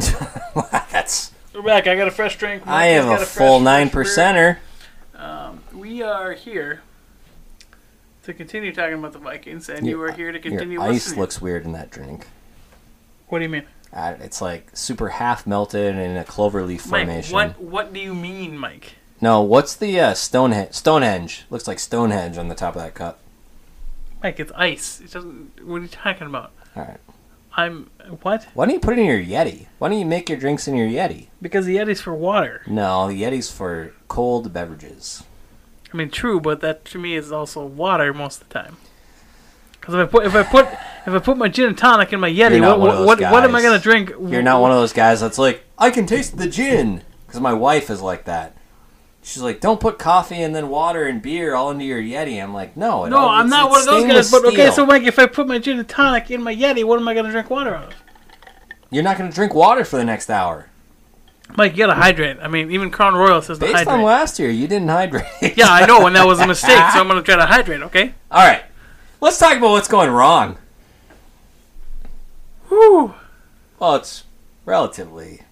[LAUGHS] That's. We're back. I got a fresh drink. I Mike have a fresh- full nine percenter. Um, we are here to continue talking about the Vikings, and you Your- are here to continue Your ice listening. looks weird in that drink. What do you mean, Uh, it's like super half melted in a cloverleaf Mike? formation. What What do you mean, Mike? No, what's the uh, Stonehenge? Stonehenge looks like Stonehenge on the top of that cup. Mike, it's ice. It doesn't. What are you talking about? All right. I'm what? Why don't you put it in your Yeti? Why don't you make your drinks in your Yeti? Because the Yeti's for water. No, the Yeti's for cold beverages. I mean, true, but that to me is also water most of the time. Because if I put if I put if I put my gin and tonic in my Yeti, what what, what, am I gonna drink? You're not one of those guys that's like, I can taste the gin. Because my wife is like that. She's like, don't put coffee and then water and beer all into your Yeti. I'm like, no. No, all, I'm not one of those guys. But okay, so Mike, if I put my gin and tonic in my Yeti, what am I gonna drink water out of? You're not going to drink water for the next hour. Mike, you gotta hydrate. I mean, even Crown Royal says to Based on last year, you didn't hydrate. Yeah, I know, and that was a mistake. so I'm gonna [LAUGHS] try to hydrate. Okay. All right. Let's talk about what's going wrong. Whew. Well, it's relatively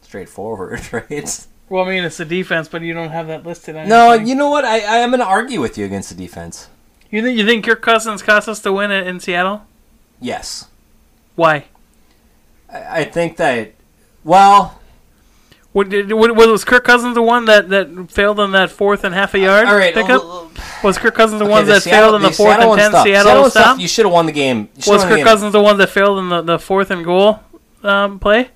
straightforward, [LAUGHS] right? Well, I mean, it's the defense, but you don't have that listed. On No, anything. you know what? I, I am going to argue with you against the defense. you think you think Kirk Cousins cost us to win in, in Seattle? Yes. Why? I, I think that, well, What, what, was Kirk Cousins the one that, that failed on that fourth and half a yard all right. pickup? l- Was Kirk Cousins the okay, one the that Seattle- failed in the, the fourth Seattle and ten. Seattle, Seattle stop? You should have won the game. Was won the Kirk game. Cousins the one that failed in the, the fourth and goal um, play?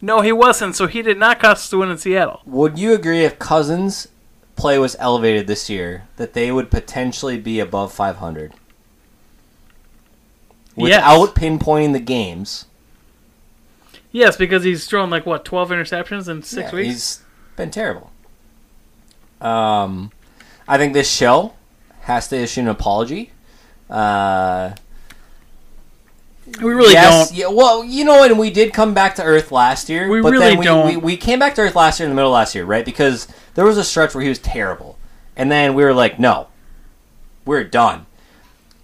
No, he wasn't. So he did not cost us to win in Seattle. Would you agree if Cousins' play was elevated this year that they would potentially be above 500? Yes. Without pinpointing the games. Yes, because he's thrown like what twelve interceptions in six Yeah, weeks. He's been terrible. Um, I think this show has to issue an apology. Uh, We really yes, don't. Yeah, well, you know, and we did come back to Earth last year. We but really then we, don't. We, we came back to Earth last year in the middle of last year, right? Because there was a stretch where he was terrible, and then we were like, no, we're done.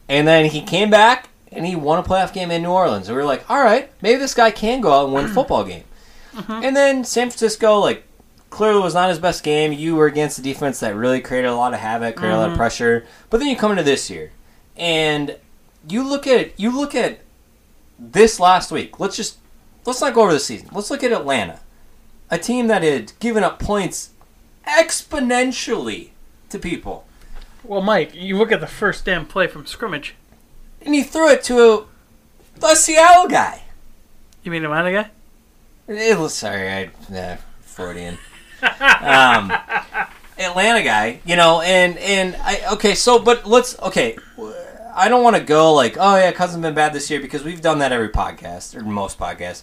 And then he came back and he won a playoff game in New Orleans, and we were like, all right, maybe this guy can go out and win a football game. Mm-hmm. And then San Francisco, like, clearly was not his best game. You were against a defense that really created a lot of havoc, created a lot of Mhm. pressure. But then you come into this year, and you look at you look at this last week. Let's just let's not go over the season. Let's look at Atlanta, a team that had given up points exponentially to people, Well, Mike, you look at the first damn play from scrimmage. and he threw it to a, a Seattle guy. You mean Atlanta guy? It was sorry, I nah, Freudian. um, [LAUGHS] Atlanta guy, you know, and and I okay, so but let's okay. I don't want to go like, oh yeah, Cousins been bad this year because we've done that every podcast or most podcasts.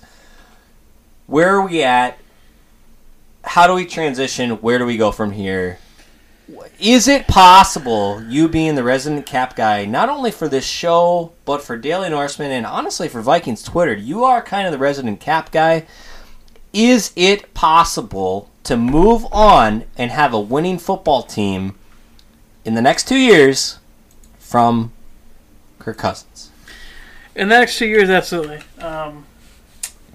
Where are we at? how do we transition? Where do we go from here? Is it possible, you being the resident cap guy, not only for this show, but for Daily Norseman and honestly for Vikings Twitter, you are kind of the resident cap guy. Is it possible to move on and have a winning football team in the next two years from Kirk Cousins? In the next two years, absolutely. Um,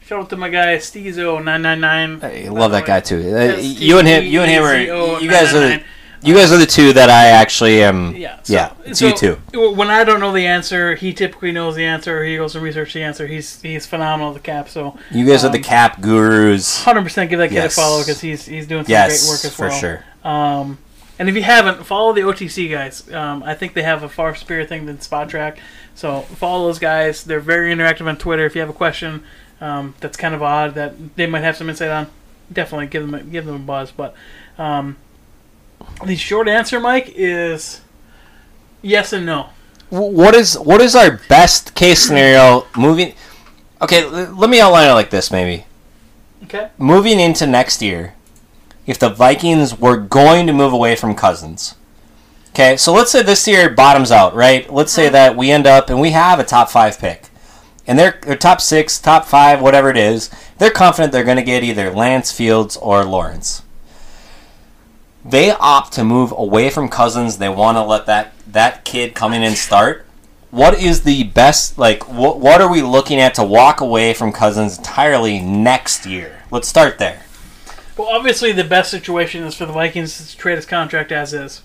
shout out to my guy Steezo999. I love that guy too. Uh, you and him, you and him are you guys are the, 999. you guys are the two that I actually am. Yeah. So, yeah, it's so you two. When I don't know the answer, he typically knows the answer. He goes to research the answer. He's he's phenomenal at the cap. So You guys are the um, cap gurus. hundred percent give that kid Yes. a follow because he's he's doing some Yes, great work as well. for sure. Um, and if you haven't, follow the OTC guys. Um, I think they have a far superior thing than Spotrac. So follow those guys. They're very interactive on Twitter. If you have a question um, that's kind of odd that they might have some insight on, definitely give them a, give them a buzz. But um, the short answer, Mike, is yes and no. What is what is our best case scenario moving? Okay, l- let me outline it like this. Maybe Okay. moving into next year, if the Vikings were going to move away from Cousins. Okay, so let's say this year bottoms out, right? Let's say uh-huh. that we end up and we have a top five pick. And they're, they're top six, top five, whatever it is. They're confident they're going to get either Lance Fields or Lawrence. They opt to move away from Cousins. They want to let that, that kid come in and start. What is the best, like, what, what are we looking at to walk away from Cousins entirely next year? Let's start there. Well, obviously, the best situation is for the Vikings to trade his contract as is.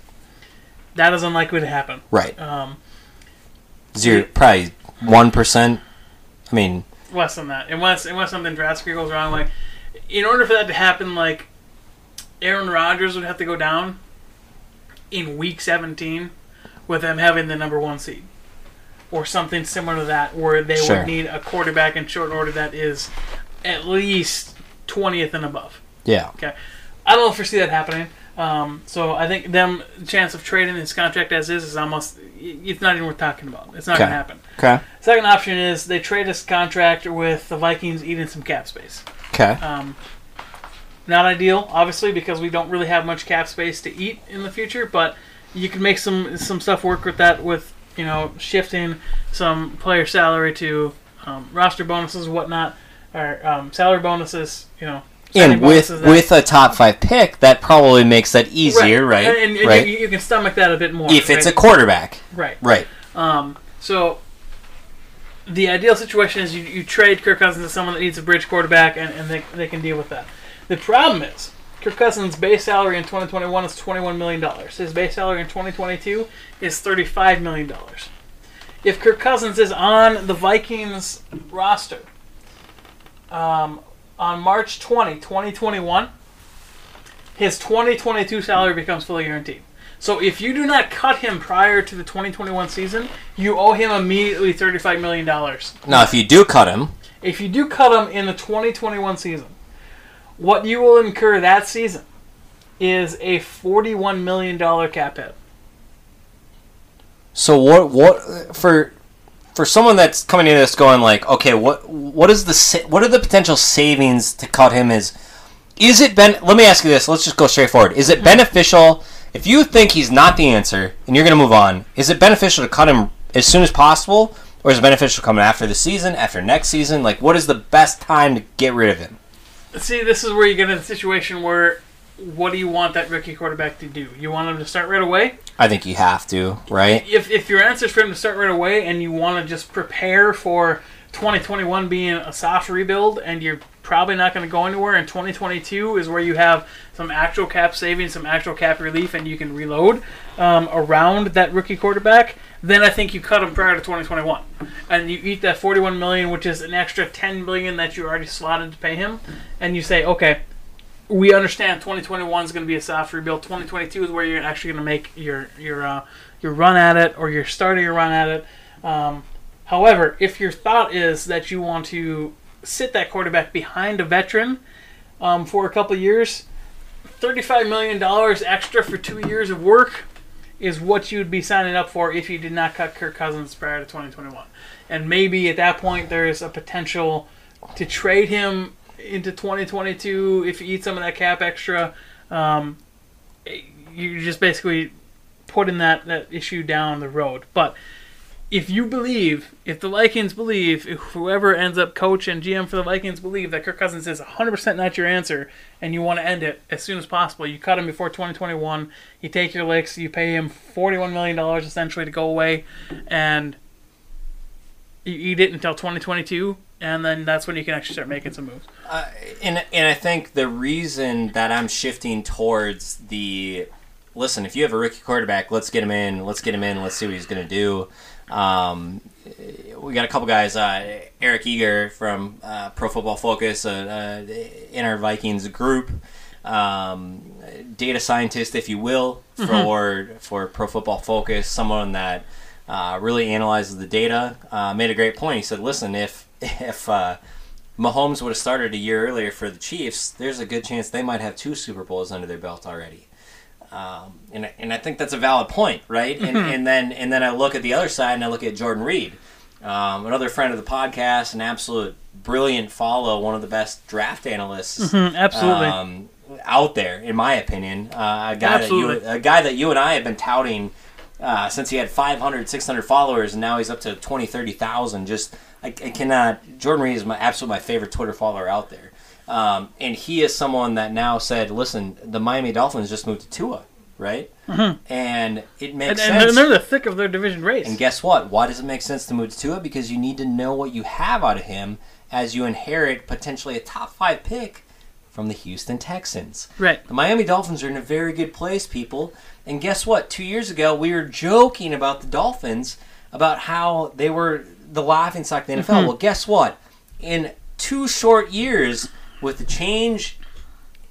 That is unlikely to happen. Right. Um, Zero, probably one percent. I mean, less than that, unless unless something drastic goes wrong. Like, in order for that to happen, like Aaron Rodgers would have to go down in Week 17 with them having the number one seed, or something similar to that, where they Sure. would need a quarterback in short order that is at least 20th and above. Yeah, Okay. I don't foresee that happening. Um, so I think them chance of trading his contract as is is almost it's not even worth talking about. It's not Okay. going to happen. okay, Second option is they trade his contract with the Vikings eating some cap space. okay, Um, not ideal, obviously, because we don't really have much cap space to eat in the future. But you can make some some stuff work with that, with you know shifting some player salary to um, roster bonuses, whatnot, or um, salary bonuses. You know, and with with a top five pick, that probably makes that easier, right? And, and, and right. You, you can stomach that a bit more if it's right? a quarterback, right. right? Um, so the ideal situation is you, you trade Kirk Cousins to someone that needs a bridge quarterback, and, and they, they can deal with that. The problem is Kirk Cousins' base salary in 2021 is $21 million. His base salary in 2022 is $35 million. If Kirk Cousins is on the Vikings roster um, on March 20, 2021, his 2022 salary becomes fully guaranteed. So if you do not cut him prior to the 2021 season, you owe him immediately $35 million. Now, if you do cut him, If you do cut him in the 2021 season, what you will incur that season is a $41 million cap hit. so what? What for? For someone that's coming into this going like, okay, what what is the what are the potential savings to cut him? Is is it ben? Let me ask you this. Let's just go straight forward. Is it mm-hmm. beneficial if you think he's not the answer and you're going to move on? Is it beneficial to cut him as soon as possible, or is it beneficial coming after the season, after next season? Like, what is the best time to get rid of him? See, this is where you get in a situation where what do you want that rookie quarterback to do? You want him to start right away? I think you have to, right? If, if your answer is for him to start right away and you want to just prepare for 2021 being a soft rebuild and you're probably not going to go anywhere and 2022 is where you have some actual cap savings, some actual cap relief, and you can reload um, around that rookie quarterback, then I think you cut him prior to 2021. And you eat that 41 million, which is an extra 10 million that you already slotted to pay him, and you say, okay, we understand 2021 is going to be a soft rebuild. 2022 is where you're actually going to make your your uh, your run at it, or you're starting your run at it. Um, however, if your thought is that you want to sit that quarterback behind a veteran um, for a couple years, 35 million dollars extra for two years of work is what you'd be signing up for if you did not cut Kirk Cousins prior to 2021. And maybe at that point there is a potential to trade him into 2022, if you eat some of that cap extra, um, you're just basically putting that, that issue down the road. But if you believe, if the Vikings believe, if whoever ends up coach and GM for the Vikings believe that Kirk Cousins is 100% not your answer and you want to end it as soon as possible, you cut him before 2021, you take your licks, you pay him $41 million essentially to go away, and you eat it until 2022, and then that's when you can actually start making some moves. Uh, and and I think the reason that I'm shifting towards the listen, if you have a rookie quarterback, let's get him in, let's get him in, let's see what he's going to do. Um, we got a couple guys, uh, Eric Eager from uh, Pro Football Focus, uh, uh, in our Vikings group, um, data scientist, if you will, for for Pro Football Focus, someone that uh, really analyzes the data. Uh, made a great point. He said, "Listen, if if uh, Mahomes would have started a year earlier for the Chiefs, there's a good chance they might have two Super Bowls under their belt already." Um, and, I- and I think that's a valid point, right? And, and then and then I look at the other side and I look at Jordan Reid, um, another friend of the podcast, an absolute brilliant follow, one of the best draft analysts Mm, absolutely. um, out there, in my opinion. Uh, a guy that you a guy that you and I have been touting uh, since he had 500, 600 followers, and now he's up to 20, 30,000. Just I, I cannot. Jordan Reid is my absolute my favorite Twitter follower out there. Um, and he is someone that now said, "Listen, the Miami Dolphins just moved to Tua, right? And it makes Mm-hmm. and, and sense. they're the thick of their division race. And guess what? Why does it make sense to move to Tua? Because you need to know what you have out of him as you inherit potentially a top five pick from the Houston Texans. right. The Miami Dolphins are in a very good place, people. And guess what? Two years ago, we were joking about the Dolphins about how they were the laughing stock of the NFL. Mm-hmm. Well, guess what? In two short years, with the change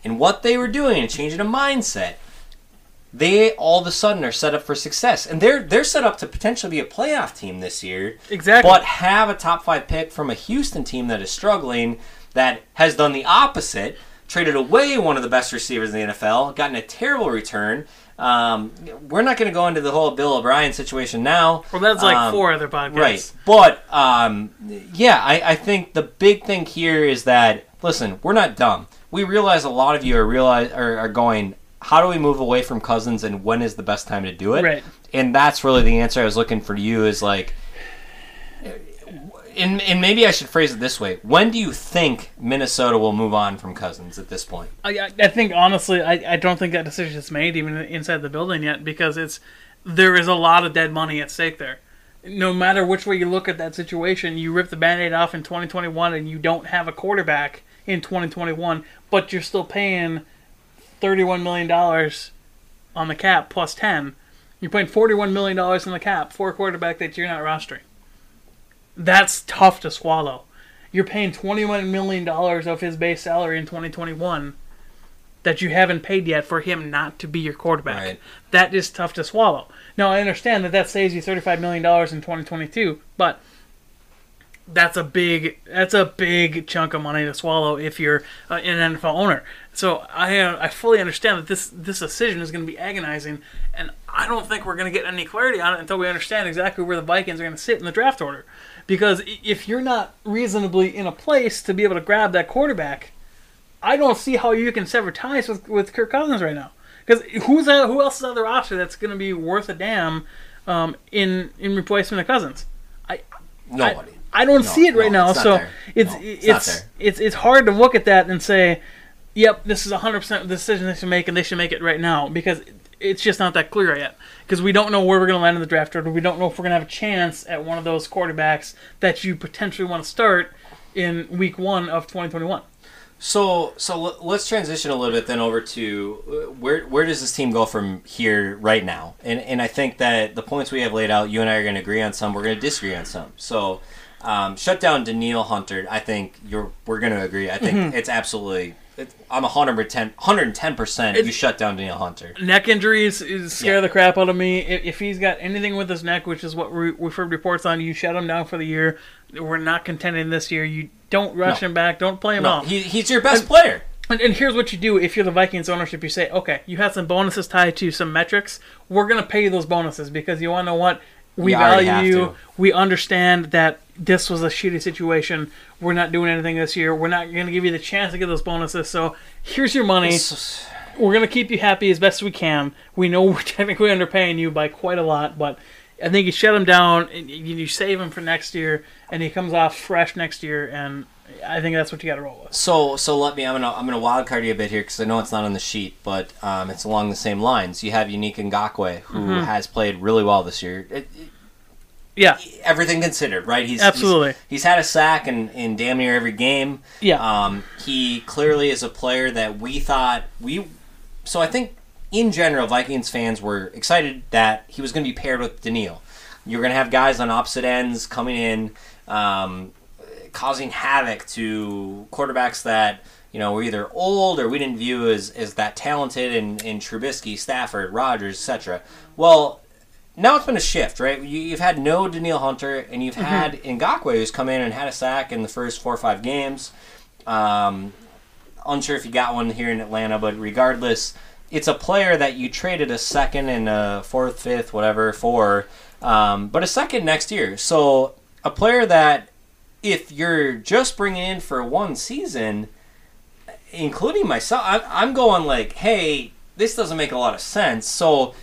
in what they were doing and changing a mindset, they all of a sudden are set up for success, and they're they're set up to potentially be a playoff team this year. Exactly. But have a top five pick from a Houston team that is struggling, that has done the opposite, traded away one of the best receivers in the NFL, gotten a terrible return. Um, we're not going to go into the whole Bill O'Brien situation now. Well, that's like Um, four other podcasts. Right. But um, yeah, I, I think the big thing here is that listen, we're not dumb. We realize a lot of you are realize are, are going. How do we move away from Cousins, and when is the best time to do it? Right. And that's really the answer I was looking for you. Is like, and, and maybe I should phrase it this way: When do you think Minnesota will move on from Cousins at this point? I, I- think honestly, I, I don't think that decision is made even inside the building yet because it's there is a lot of dead money at stake there. No matter which way you look at that situation, you rip the band-aid off in 2021 and you don't have a quarterback in 2021, but you're still paying 31 million dollars on the cap plus 10. You're paying 41 million dollars on the cap for a quarterback that you're not rostering. That's tough to swallow. You're paying 21 million dollars of his base salary in 2021 that you haven't paid yet for him not to be your quarterback. Right. That is tough to swallow. Now I understand that that saves you 35 million dollars in 2022, but that's a big that's a big chunk of money to swallow if you're uh, an NFL owner. So I uh, I fully understand that this this decision is going to be agonizing, and I don't think we're going to get any clarity on it until we understand exactly where the Vikings are going to sit in the draft order. Because if you're not reasonably in a place to be able to grab that quarterback, I don't see how you can sever ties with, with Kirk Cousins right now. Because who's that, who else is on the roster that's going to be worth a damn um, in in replacement of Cousins? I Nobody. I don't No, see it right no, now. it's so it's No, it's it's it's, it's it's hard to look at that and say, "Yep, this is 100 percent the decision they should make, and they should make it right now," because it's just not that clear yet. Because we don't know where we're going to land in the draft order. We don't know if we're going to have a chance at one of those quarterbacks that you potentially want to start in week one of 2021. So so let's transition a little bit then over to uh, where where does this team go from here right now? And and I think that the points we have laid out, you and I are going to agree on some. We're going to disagree on some. So um, shut down Danielle Hunter. I think you're we're going to agree. I think Mm-hmm. it's absolutely. It, I'm 110 110 percent. You shut down Danielle Hunter. neck injuries is scare Yeah. the crap out of me. If, if he's got anything with his neck, which is what we, we've heard reports on, you shut him down for the year. We're not contending this year. You don't rush No. him back. Don't play him No, off. he, he's your best player. And, and here's what you do if you're the Vikings ownership. You say, okay, you had some bonuses tied to some metrics. We're going to pay you those bonuses because you want to know what? We You value have you. to. We understand that this was a shitty situation. We're not doing anything this year. We're not going to give you the chance to get those bonuses. So here's your money. It's- We're going to keep you happy as best we can. We know [LAUGHS] we're technically underpaying you by quite a lot, but I think you shut him down and you you save him for next year, and he comes off fresh next year, and I think that's what you got to roll with. So so let me. I'm gonna I'm gonna wild card you a bit here because I know it's not on the sheet, but um, it's along the same lines. You have Yannick Ngakoue who Mm-hmm. has played really well this year. It, it- Yeah, everything considered, right? He's Absolutely. He's, he's had a sack in, in damn near every game. yeah. Um, he clearly is a player that we thought we. So I think in general, Vikings fans were excited that he was going to be paired with Danielle. You're going to have guys on opposite ends coming in, um, causing havoc to quarterbacks that you know were either old or we didn't view as, as that talented in, in Trubisky, Stafford, Rodgers, etc. Well, now it's been a shift, right? You, you've had no Danielle Hunter, and you've had Ngakoue who's come in and had a sack in the first four or five games. Um, unsure if you got one here in Atlanta, but regardless, it's a player that you traded a second and a fourth, fifth, whatever for, um, but a second next year. So a player that if you're just bringing in for one season, including myself, I'm, going like, hey, this doesn't make a lot of sense. So.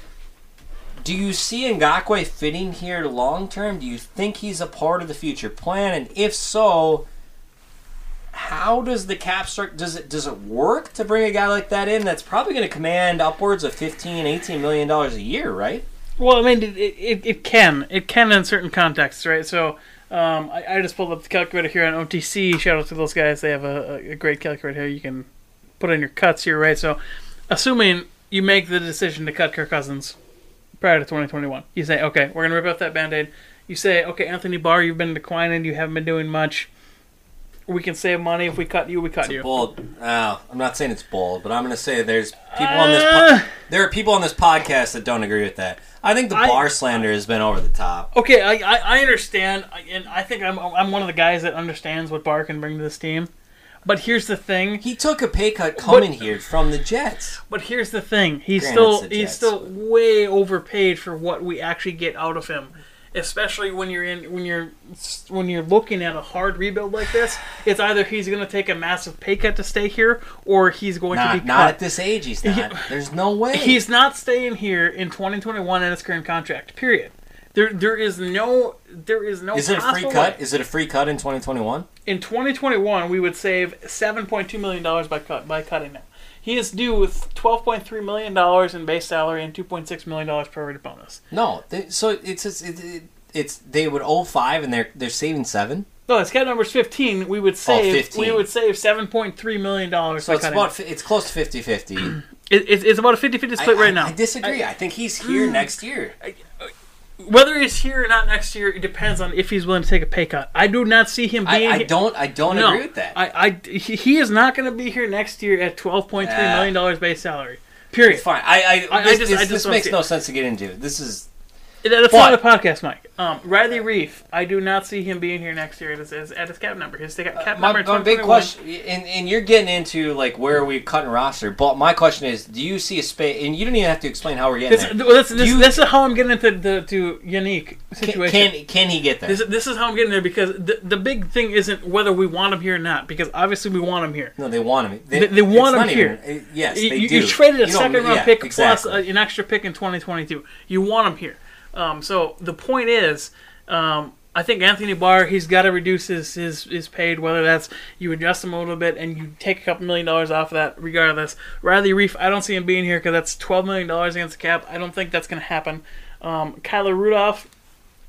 Do you see Ngakoue fitting here long term? Do you think he's a part of the future plan? And if so, how does the cap structure does it does it work to bring a guy like that in that's probably going to command upwards of 15 18 million dollars a year right Well, I mean, it, it, it can. It can in certain contexts, right? So um, I, I just pulled up the calculator here on OTC. Shout out to those guys. They have a, a great calculator here. You can put in your cuts here, right? So assuming you make the decision to cut Kirk Cousins prior to 2021, you say, okay, we're to rip out that band-aid. You say, okay, Anthony Barr, you've been declining. You haven't been doing much. We can save money. If we cut you, we cut you. bold uh, i'm not saying it's bold but i'm going to say there's people on this Uh, po- there are people on this podcast that don't agree with that i think the I- Barr slander has been over the top Okay, I, I, I understand, I- and I think I'm, I'm one of the guys that understands what Barr can bring to this team. But here's the thing. he took a pay cut coming here from the jets But here's the thing. He's Granted, still it's the he's Jets, still but- way overpaid for what we actually get out of him. Especially when you're in when you're when you're looking at a hard rebuild like this, it's either he's going to take a massive pay cut to stay here, or he's going to not, be not cut. at this age he's not there's no [LAUGHS] way He's not staying here in 2021 in his current contract. Period. There there is no there is no. is it a free cut way. is it a free cut in 2021 In 2021, we would save 7.2 million dollars by cut by cutting him. He is due with 12.3 million dollars in base salary and 2.6 million dollars per prorated bonus. no they, so it's it's, it, it's they would owe five and they're they're saving seven No, his cat number's 15. We would oh, save 15. we would save 7.3 million dollars So it's about it's close to 50-50. [CLEARS THROAT] It, it, it's about a 50-50 split I, right I- now. I disagree. I, think he's here next year. Whether he's here or not next year, it depends on if he's willing to take a pay cut. I do not see him I, being. I here- don't I don't no, agree with that. I, I he, is not going to be here next year at 12.3 Yeah. million dollars base salary. Period. fine. I I, I- I this, just- this, I just this don't makes no sense to get into. This is That's But- not a podcast, Mike. Um, Riley Reiff, I do not see him being here next year at his, his- at his cap number. His cap cap my, number. my big question, and, and you're getting into like where are we cutting roster. But my question is, do you see a space? And you don't even have to explain how we're getting This, there. well, this, this, You- this is how I'm getting into the to unique situation. can can he get there? this, this is how I'm getting there because the, the big thing isn't whether we want him here or not because obviously we want him here. no, they want him. They- they want him here. even- uh, yes, you, they you, do. you traded a You second round yeah, pick exactly. plus uh, an extra pick in 2022. You want him here. Um, so the point is, um, I think Anthony Barr he's got to reduce his, his his paid. Whether that's you adjust him a little bit and you take a couple million dollars off of that, regardless. Riley Reiff, I don't see him being here because that's 12 million dollars against the cap. I don't think that's going to happen. Um, Kyle Rudolph,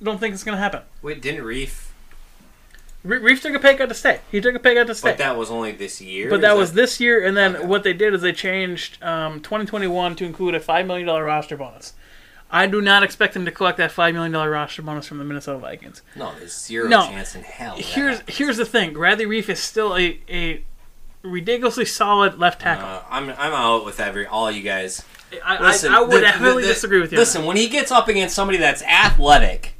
don't think it's going to happen. Wait, didn't Reiff? Re- Reiff took a pay cut to stay. He took a pay cut to stay. But that was only this year. But Is that was this year, and then Okay. what they did is they changed um, 2021 to include a five million dollar roster bonus. I do not expect them to collect that five million dollar roster bonus from the Minnesota Vikings. no. There's zero No. chance in hell. Here's happens. here's the thing: Bradley Reiff is still a, a ridiculously solid left tackle. Uh, I'm I'm out with every all you guys. I, Listen, I, I would the- heavily the- the- disagree with you. Listen, when he gets up against somebody that's athletic,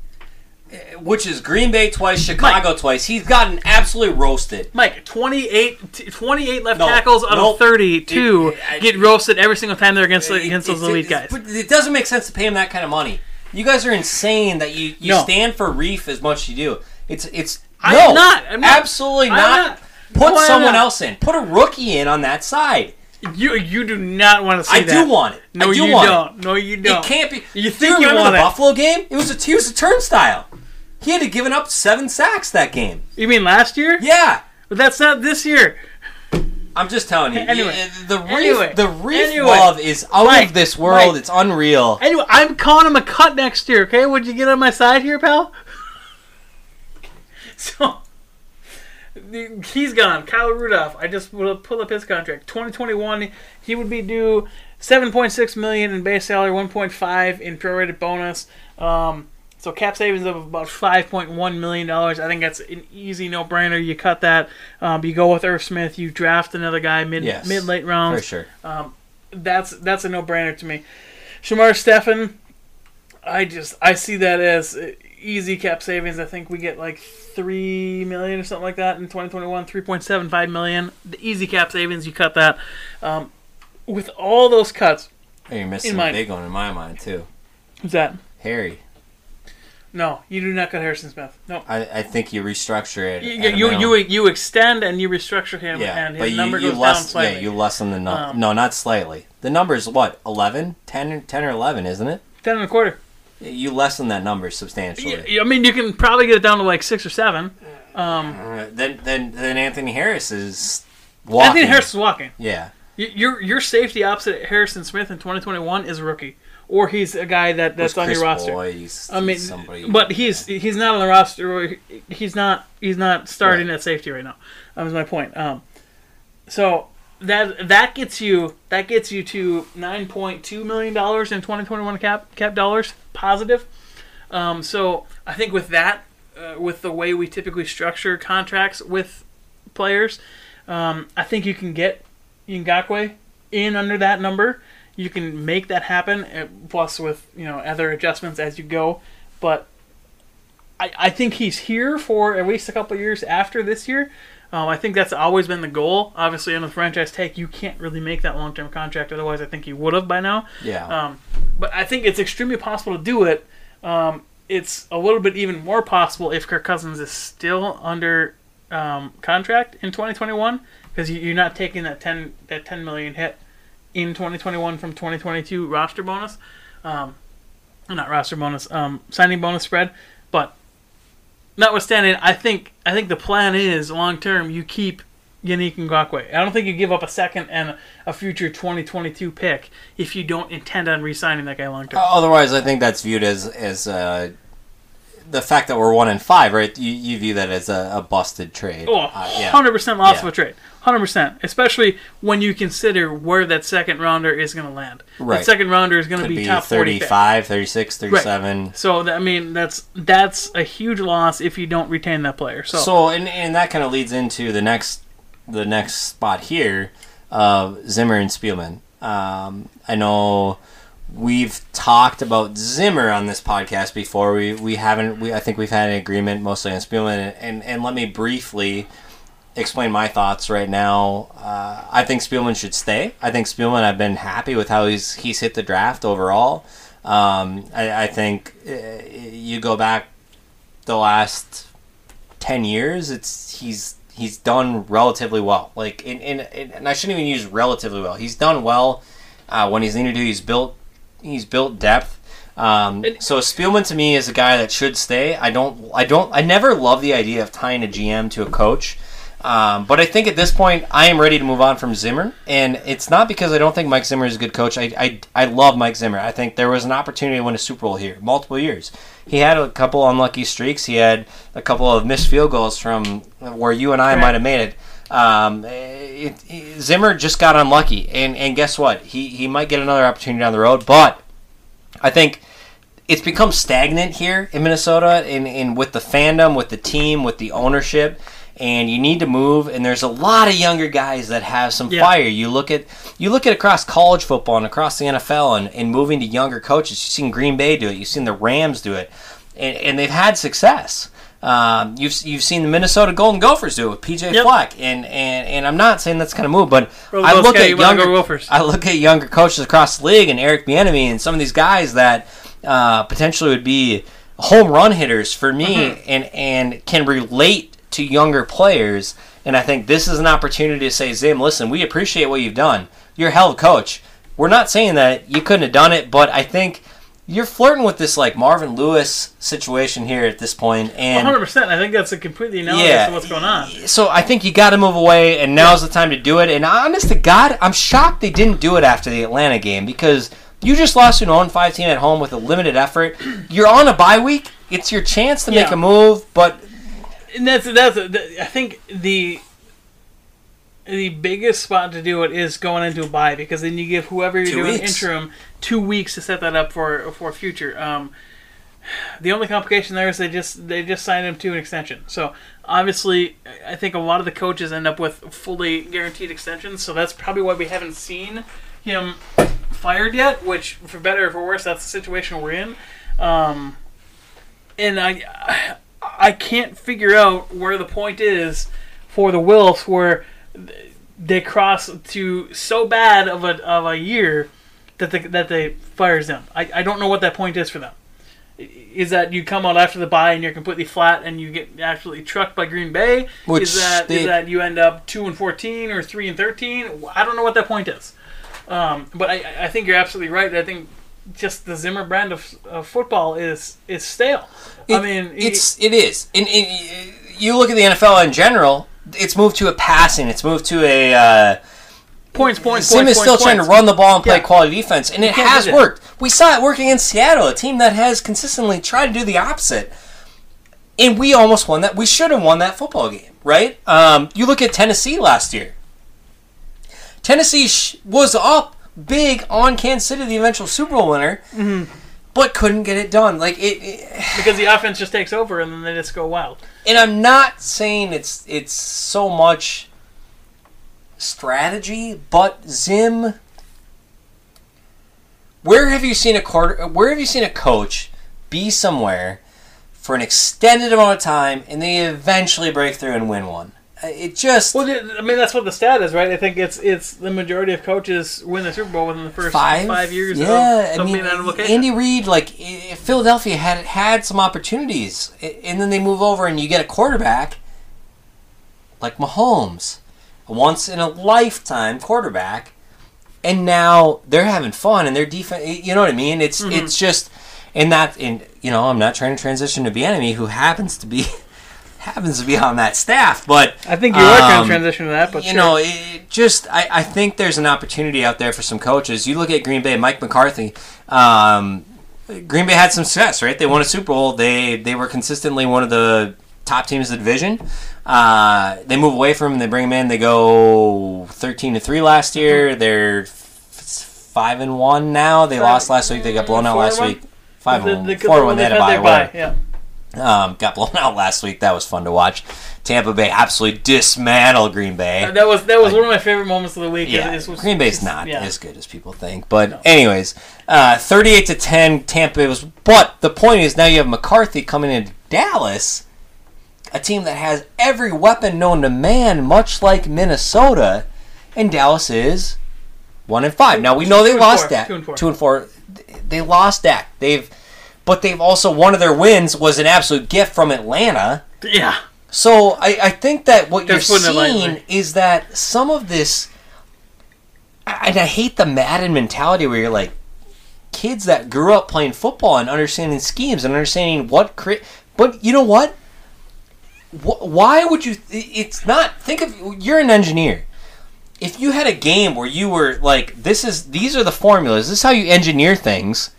which is Green Bay twice, Chicago twice, he's gotten absolutely roasted. Mike, 28, t- 28 left No, tackles out of 32 It- I- get roasted every single time they're against, It- against those it- elite it- guys. But it doesn't make sense to pay him that kind of money. You guys are insane that you, you No. stand for Reiff as much as you do. It's it's I'm no, not. I'm not. absolutely I'm not. not. Put someone not. else in. Put a rookie in on that side. You you do not want to see I that. do want it. No, I do you don't. No, you don't. It can't be. You Do think you remember want the it? Buffalo game? It was a he was a turnstile. He had to given up seven sacks that game. You mean last year? Yeah. But that's not this year. I'm just telling you. Anyway. Uh, the Reiff, Anyway. the Reiff Anyway. love is out Mike, of this world. Mike. It's unreal. Anyway, I'm calling him a cut next year. Okay, would you get on my side here, pal? [LAUGHS] so he's gone. Kyle Rudolph. I just will pull up his contract. 2021. He would be due 7.6 million in base salary, 1.5 in prorated bonus. Um, so cap savings of about 5.1 million dollars. I think that's an easy no-brainer. You cut that. Um, you go with Irv Smith. You draft another guy mid Yes. mid late rounds For sure. that's that's a no-brainer to me. Shamar Stephen, I just I see that as easy cap savings. I think we get like three million or something like that in 2021, 3.75 million. The easy cap savings, you cut that. Um, with all those cuts, Hey, You're missing In a big one in my mind too. who's that? Harry. No, you do not cut Harrison Smith. No. I, I think you restructure it. You, you, you, you extend and you restructure him, yeah, and his but you, number you goes less, down slightly. Yeah, you lessen the number. Um, no, not slightly. The number is what 11, 10, 10 or eleven, isn't it? Ten and a quarter. You lessen that number substantially. Yeah, I mean, you can probably get it down to like six or seven. Um, Uh, then, then, then Anthony Harris is walking. Anthony Harris is walking. Yeah, Your your safety opposite Harrison Smith in 2021 is a rookie, or he's a guy that that's on your roster. I mean, he's somebody. but he's he's not on the roster. or He's not he's not starting at safety right now. That was my point. Um, so that that gets you that gets you to 9.2 million dollars in 2021 cap cap dollars positive. Um, so I think with that, uh, with the way we typically structure contracts with players, um, I think you can get Ngakoue in under that number. You can make that happen, uh, plus with you know other adjustments as you go. But I, I think he's here for at least a couple years after this year. Um, I think that's always been the goal. Obviously, on the franchise tag, you can't really make that long term contract. Otherwise, I think you would have by now. yeah, Um, but I think it's extremely possible to do it. Um, it's a little bit even more possible if Kirk Cousins is still under um, contract in 2021 because you, you're not taking that 10 that 10 million hit in 2021 from 2022 roster bonus, um, not roster bonus, um, signing bonus spread. But notwithstanding, I think I think the plan is long term you keep Yannick Ngakoue. I don't think you give up a second and a, future 2022 pick if you don't intend on re-signing that guy long term. Otherwise, I think that's viewed as as uh, the fact that we're one in five, right? You, you view that as a, a busted trade. Oh, Uh, yeah. 100% loss Yeah. of a trade. 100%. Especially when you consider where that second rounder is going to land. Right. That second rounder is going to be, be top 40 pick. 35, 36, 37. So, that, I mean, that's that's a huge loss if you don't retain that player. So, So, and, and that kind of leads into the next the next spot here of Zimmer and Spielman. Um, I know we've talked about Zimmer on this podcast before. We we haven't. We I think we've had an agreement mostly on Spielman, and and let me briefly explain my thoughts right now. Uh, I think Spielman should stay. I think Spielman. I've been happy with how he's he's hit the draft overall. Um, I, I think uh, you go back the last ten years. It's he's he's done relatively well. Like in, in, in and I shouldn't even use relatively well. He's done well uh, when he's needed to. He's built he's built depth. Um, And- so Spielman to me is a guy that should stay. I don't I don't I never love the idea of tying a GM to a coach. Um, but I think at this point, I am ready to move on from Zimmer, and it's not because I don't think Mike Zimmer is a good coach. I, I, I love Mike Zimmer. I think there was an opportunity to win a Super Bowl here, multiple years. He had a couple unlucky streaks. He had a couple of missed field goals from where you and I Right. might have made it. Um, it, it- Zimmer just got unlucky, and, and guess what? He he might get another opportunity down the road, but I think it's become stagnant here in Minnesota, in, in with the fandom, with the team, with the ownership, and you need to move. And there's a lot of younger guys that have some Yeah. fire. You look at you look at across college football and across the NFL, and, and moving to younger coaches. You've seen Green Bay do it. You've seen the Rams do it, and, and they've had success. Um, you've you've seen the Minnesota Golden Gophers do it with PJ Yep. Fleck, and, and and I'm not saying that's kind of move, but I look at go younger Gophers. I look at younger coaches across the league and Eric Bieniemy and some of these guys that uh, potentially would be home run hitters for me, and and can relate to younger players. And I think this is an opportunity to say, Zim, listen, we appreciate what you've done. You're a hell of a coach. We're not saying that you couldn't have done it, but I think you're flirting with this like Marvin Lewis situation here at this point, and 100%. I think that's a completely analogous Yeah. to what's going on. so I think you got to move away, and now's the time to do it. And honest to God, I'm shocked they didn't do it after the Atlanta game because you just lost to an 0 5 team at home with a limited effort. You're on a bye week. It's your chance to make a move, but And that's that's I think the the biggest spot to do it is going into a bye because then you give whoever you're Two doing weeks. interim two weeks to set that up for for future. Um, the only complication there is they just they just signed him to an extension. So obviously, I think a lot of the coaches end up with fully guaranteed extensions. So that's probably why we haven't seen him fired yet. Which, for better or for worse, that's the situation we're in. Um, and I I can't figure out where the point is for the Wilfs where they cross to so bad of a of a year that they, that they fires them. I, I don't know what that point is for them. Is that you come out after the bye and you're completely flat and you get absolutely trucked by Green Bay? Which is that is they- that you end up two and fourteen or three and thirteen? I don't know what that point is. Um, but I, I think you're absolutely right. I think just the Zimmer brand of, of football is is stale. I mean, it's it is. And, and you look at the NFL in general. It's moved to a passing. It's moved to a. Uh, points, points, Sim points, is still points, trying to run the ball and play Yeah. quality defense, and it has that. worked. We saw it work against Seattle, a team that has consistently tried to do the opposite. And we almost won that. We should have won that football game, right? Um, you look at Tennessee last year. Tennessee sh- was up big on Kansas City, the eventual Super Bowl winner, Mm-hmm. but couldn't get it done. Like it, it [SIGHS] because the offense just takes over and then they just go wild. and I'm not saying it's it's so much strategy, but Zim. Where have you seen a quarter? Where have you seen a coach be somewhere for an extended amount of time and they eventually break through and win one? Uh, It just Well, I mean that's what the stat is, right? I think it's it's the majority of coaches win the Super Bowl within the first five five years. Yeah, I mean. Andy Reid, like Philadelphia had had some opportunities, and then they move over and you get a quarterback like Mahomes, once in a lifetime quarterback, and now they're having fun and their defense. You know what I mean? It's Mm-hmm. it's just and that and you know I'm not trying to transition to Bieniemy who happens to be [LAUGHS] happens to be on that staff, but I think you are trying um, to transition to that, but you sure. know, it just I, I think there's an opportunity out there for some coaches. You look at Green Bay, Mike McCarthy. Um, Green Bay had some success, right? They won a Super Bowl. They they were consistently one of the top teams of the division. Uh, they move away from him. They bring him in. They go thirteen to three last year. They're f- five and one now. They Five- lost last week. They got blown out last one? week. Five The- and one. the- Four one. They had a bye. Yeah. Um, got blown [LAUGHS] out last week. That was fun to watch. Tampa Bay absolutely dismantled Green Bay. Uh, That was that was one of my favorite moments of the week. Yeah, is- Green Bay's not yeah. as good as people think. But anyways, uh, thirty-eight to ten, Tampa was. But the point is, now you have McCarthy coming into Dallas, a team that has every weapon known to man, much like Minnesota, and Dallas is one and five. Now we know they lost four. Dak. Two and four. Two and four. They lost that. They've, but they've also one of their wins was an absolute gift from Atlanta. Yeah. So I, I think that what you're putting it lightly. seeing is that some of this, and I hate the Madden mentality where you're like, kids that grew up playing football and understanding schemes and understanding what cre But you know what? Wh- Why would you? It's not. Think of you're an engineer. If you had a game where you were like, this is these are the formulas. This is how you engineer things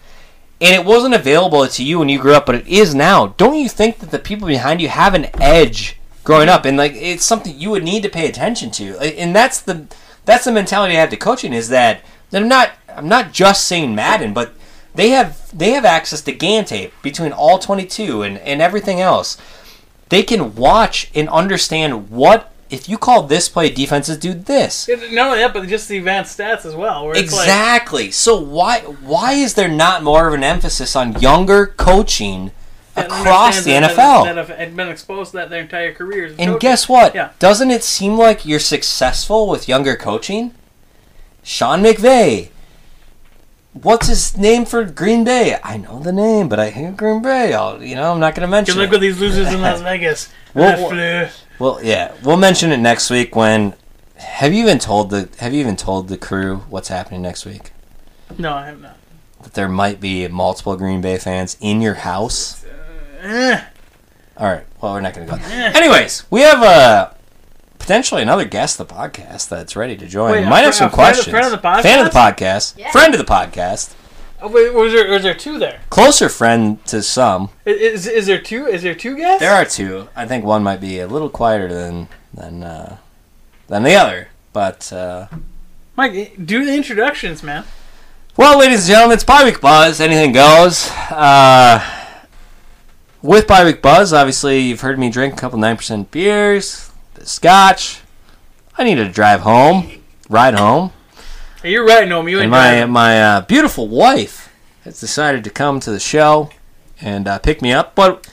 and it wasn't available to you when you grew up, but it is now. Don't you think that the people behind you have an edge growing up, and like it's something you would need to pay attention to? And that's the that's the mentality I have to coaching is that that I'm not I'm not just saying Madden, but they have they have access to GAN tape between all 22 and and everything else. They can watch and understand what if you call this play defenses do this. Only that, but just the advanced stats as well. It's like, Exactly. so why why is there not more of an emphasis on younger coaching across the understands NFL? that, that have been exposed to that their entire careers. and coaching. guess what? Yeah. Doesn't it seem like you're successful with younger coaching? Sean McVay, what's his name for Green Bay? I know the name, but I hate Green Bay. I'll, you know, I'm not going to Good mention luck it. with these losers in Las [LAUGHS] Vegas. Well, Well, yeah, we'll mention it next week when. Have you even told the Have you even told the crew what's happening next week? No, I have not. That there might be multiple Green Bay fans in your house. Eh, All right. Well, we're not going to go. eh. Anyways, we have uh, potentially another guest of the podcast that's ready to join. Wait, a Might have some a friend- a questions. friend of the podcast? Fan of the podcast. Yeah. Friend of the podcast. Oh, wait, was there was there two there? Closer friend to some. I- Is, is there two? Is there two guests? There are two. I think one might be a little quieter than than uh, than the other. But uh, Mike, do the introductions, man. well, ladies and gentlemen, it's Bye Week Buzz. Anything goes. Uh, with Bye Week Buzz, obviously you've heard me drink a couple nine percent beers, the scotch. I need to drive home, ride home. Hey, You're right, Noam. You And my driving. my uh, beautiful wife has decided to come to the show and uh, pick me up. But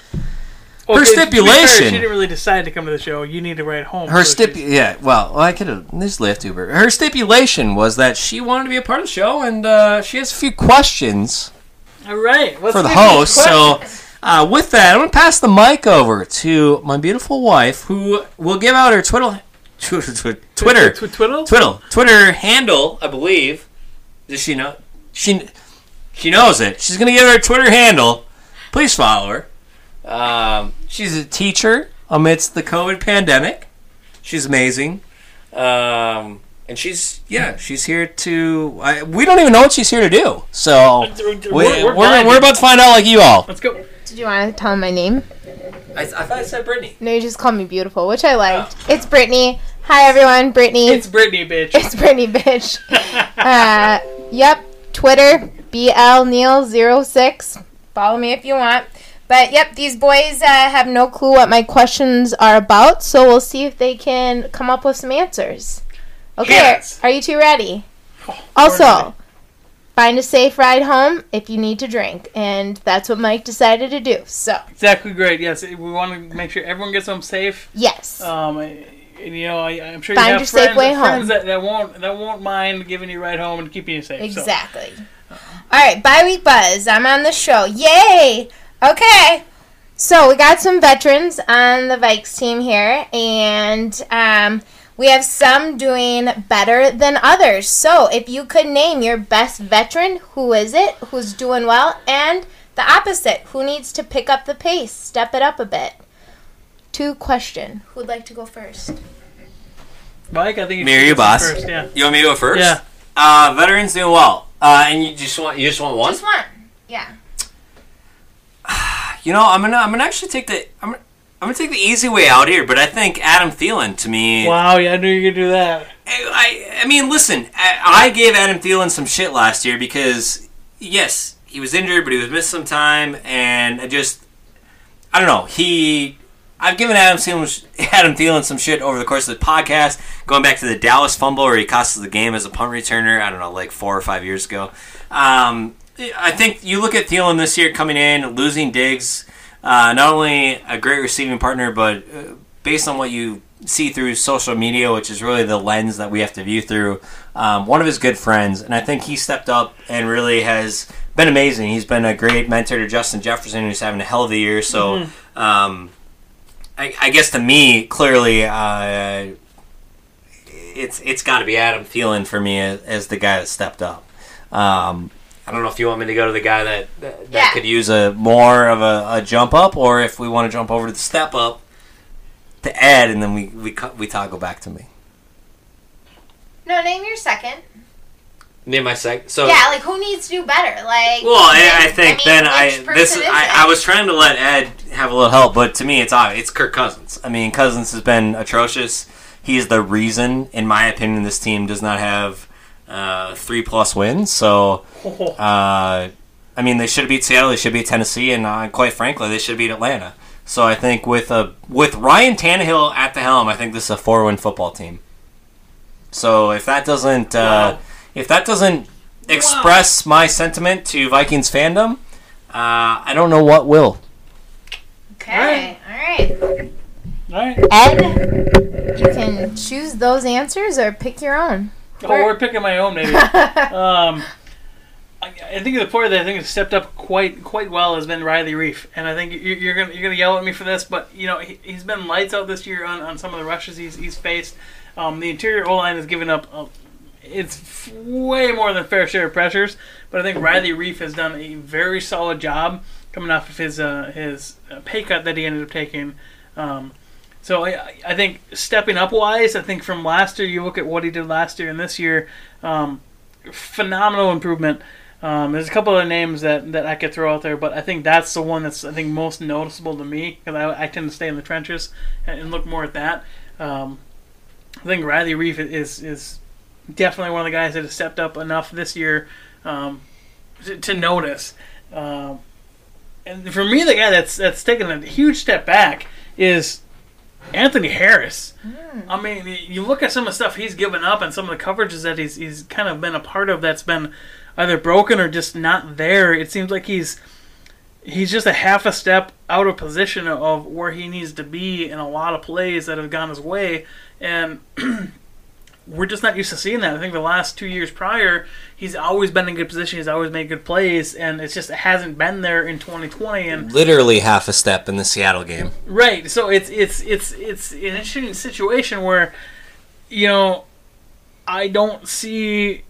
her Okay, to be fair, stipulation- She didn't really decide to come to the show. You need to ride home. her so stip yeah, well, I could have this Lyft Uber. Her stipulation was that she wanted to be a part of the show, and uh, she has a few questions All right. Let's for the host. So. Uh, with that, I'm gonna pass the mic over to my beautiful wife, who will give out her [LAUGHS] Twitter, Twitter, Twitter, Tw- twiddle? Twitter, handle, I believe. Does she know? She she knows it. She's gonna give her Twitter handle. Please follow her. Um, she's a teacher amidst the COVID pandemic. She's amazing. Um, and she's yeah, she's here to. I, we don't even know what she's here to do. So We're- we, we're- we're, we're we're, about to find out, like you all. Let's go. Did you want to tell him my name? I, I thought I said Brittany. No, you just called me beautiful, which I liked. It's Brittany. Hi everyone, Brittany. It's Brittany, bitch. [LAUGHS] It's Brittany, bitch. [LAUGHS] uh, yep, Twitter, BLNeil06. Follow me if you want. But yep, these boys uh, have no clue what my questions are about, so we'll see if they can come up with some answers. Okay, Yes. are you two ready? Oh, Also. Find a safe ride home if you need to drink, and that's what Mike decided to do. So, exactly great. Yes, we want to make sure everyone gets home safe. yes. Um, and, you know, I, I'm sure Find you have your safe friends, way friends home. that, that won't that won't mind giving you a ride home and keeping you safe. so. Exactly. All right, bye week buzz. I'm on the show. Yay! Okay. So we got some veterans on the Vikes team here, and um, we have some doing better than others. So if you could name your best veteran, who is it? Who's doing well? And the opposite, who needs to pick up the pace, step it up a bit? Two question. Who'd like to go first? Mike, I think you Mary, should you boss. First, yeah. You want me to go first? Yeah. Uh, veterans doing well. Uh, and you just want you just want one. Just one. Yeah. [SIGHS] You know, I'm gonna I'm gonna actually take the I'm gonna, I'm gonna take the easy way out here, but I think Adam Thielen to me. Wow, yeah, I knew you could do that. I, I mean, listen, I, I gave Adam Thielen some shit last year because yes, he was injured, but he was missed some time, and I just I don't know. He I've given Adam Thielen [LAUGHS] Adam Thielen some shit over the course of the podcast, going back to the Dallas fumble where he cost us the game as a punt returner. I don't know, like four or five years ago. Um, I think you look at Thielen this year coming in, losing Diggs. Uh, not only a great receiving partner, but uh, based on what you see through social media, which is really the lens that we have to view through, um, one of his good friends. And I think he stepped up and really has been amazing. He's been a great mentor to Justin Jefferson, who's having a hell of a year. So, um, I, I guess to me, clearly, uh, it's it's got to be Adam Thielen for me as, as the guy that stepped up. Um, I don't know if you want me to go to the guy that that, that Yeah. could use a more of a, a jump up, or if we want to jump over to the step up to Ed, and then we we we toggle back to me. No, name your second. Name my second. So Yeah, like who needs to do better? Like, Well, I, I then- think mean, then I this is, is I. I was trying to let Ed have a little help, but to me it's obvious. It's Kirk Cousins. I mean, Cousins has been atrocious. He is the reason, in my opinion, this team does not have uh, three plus wins. So, [LAUGHS] uh, I mean, they should beat Seattle. They should beat Tennessee, and uh, quite frankly, they should beat Atlanta. So I think with a with Ryan Tannehill at the helm, I think this is a four win football team. So if that doesn't uh, Wow. if that doesn't express my sentiment to Vikings fandom, uh, I don't know what will. Okay, all right. All right. Ed, you can choose those answers or pick your own. Oh, we're picking my own maybe. [LAUGHS] um, I, I think the player that I think has stepped up quite quite well has been Riley Reiff, and I think you're, you're gonna you're gonna yell at me for this, but you know he, he's been lights out this year on, on some of the rushes he's he's faced. Um, the interior O line has given up. Uh, it's f- way more than fair share of pressures, but I think Riley Reiff has done a very solid job coming off of his uh, his uh, pay cut that he ended up taking. Um, so I, I think stepping up wise, I think from last year, you look at what he did last year and this year, um, phenomenal improvement. Um, there's a couple of names that, that I could throw out there, but I think that's the one that's I think most noticeable to me because I, I tend to stay in the trenches and, and look more at that. Um, I think Riley Reiff is is definitely one of the guys that has stepped up enough this year um, to, to notice. Um, and for me, the guy that's that's taken a huge step back is Anthony Harris. Hmm. I mean, you look at some of the stuff he's given up and some of the coverages that he's he's kind of been a part of that's been either broken or just not there. It seems like he's he's just a half a step out of position of where he needs to be in a lot of plays that have gone his way, and [CLEARS THROAT] we're just not used to seeing that. I think the last two years prior, he's always been in good position. He's always made good plays, and it's just it hasn't been there in 2020. And Literally half a step in the Seattle game. Right. So it's it's it's it's an interesting situation where, you know, I don't see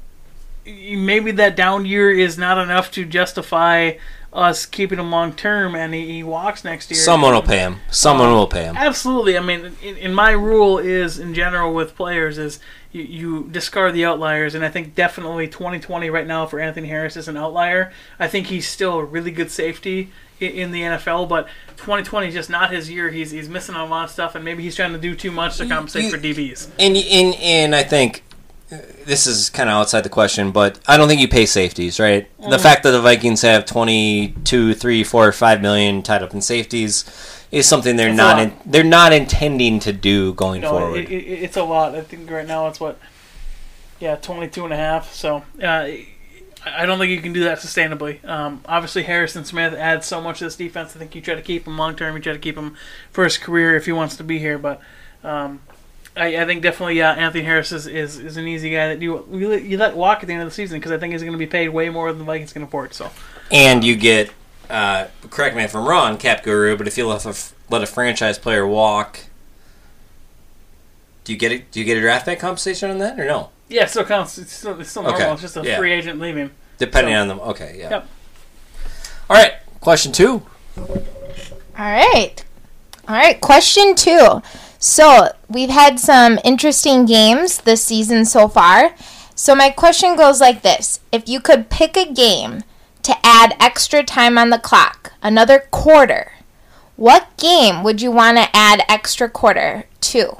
maybe that down year is not enough to justify us keeping him long term, and he, he walks next year. Someone will pay him. Someone will pay him. Absolutely. I mean, in, in my rule is in general with players is you, you discard the outliers, and I think definitely 2020 right now for Anthony Harris is an outlier. I think he's still a really good safety in, in the NFL, but 2020 is just not his year. He's he's missing a lot of stuff, and maybe he's trying to do too much to compensate you- for DBs. And and and I think uh, this is kind of outside the question, but I don't think you pay safeties, right? The fact that the Vikings have 22, 3, 4, 5 million tied up in safeties is something they're It's not in, they're not intending to do going No, forward. it, it, it's a lot. I think right now it's what, yeah, 22 and a half. So uh, I I don't think you can do that sustainably. Um, obviously, Harrison Smith adds so much to this defense. I think you try to keep him long term. You try to keep him for his career if he wants to be here. But um, I, I think definitely, yeah, Anthony Harris is, is, is an easy guy that you you let, you let walk at the end of the season because I think he's going to be paid way more than the Vikings can afford. So and you get uh, correct me if I'm wrong, Cap Guru, but if you let a, let a franchise player walk, do you get it? Do you get a draft pick compensation on that or no? yeah, it still counts. It's still, it's still normal. Okay. It's just a Yeah. free agent leaving. Depending So- on them. Okay, yeah. Yep. All right, question two. All right. All right. Question two. So we've had some interesting games this season so far. So my question goes like this If you could pick a game to add extra time on the clock, another quarter, what game would you want to add extra quarter to?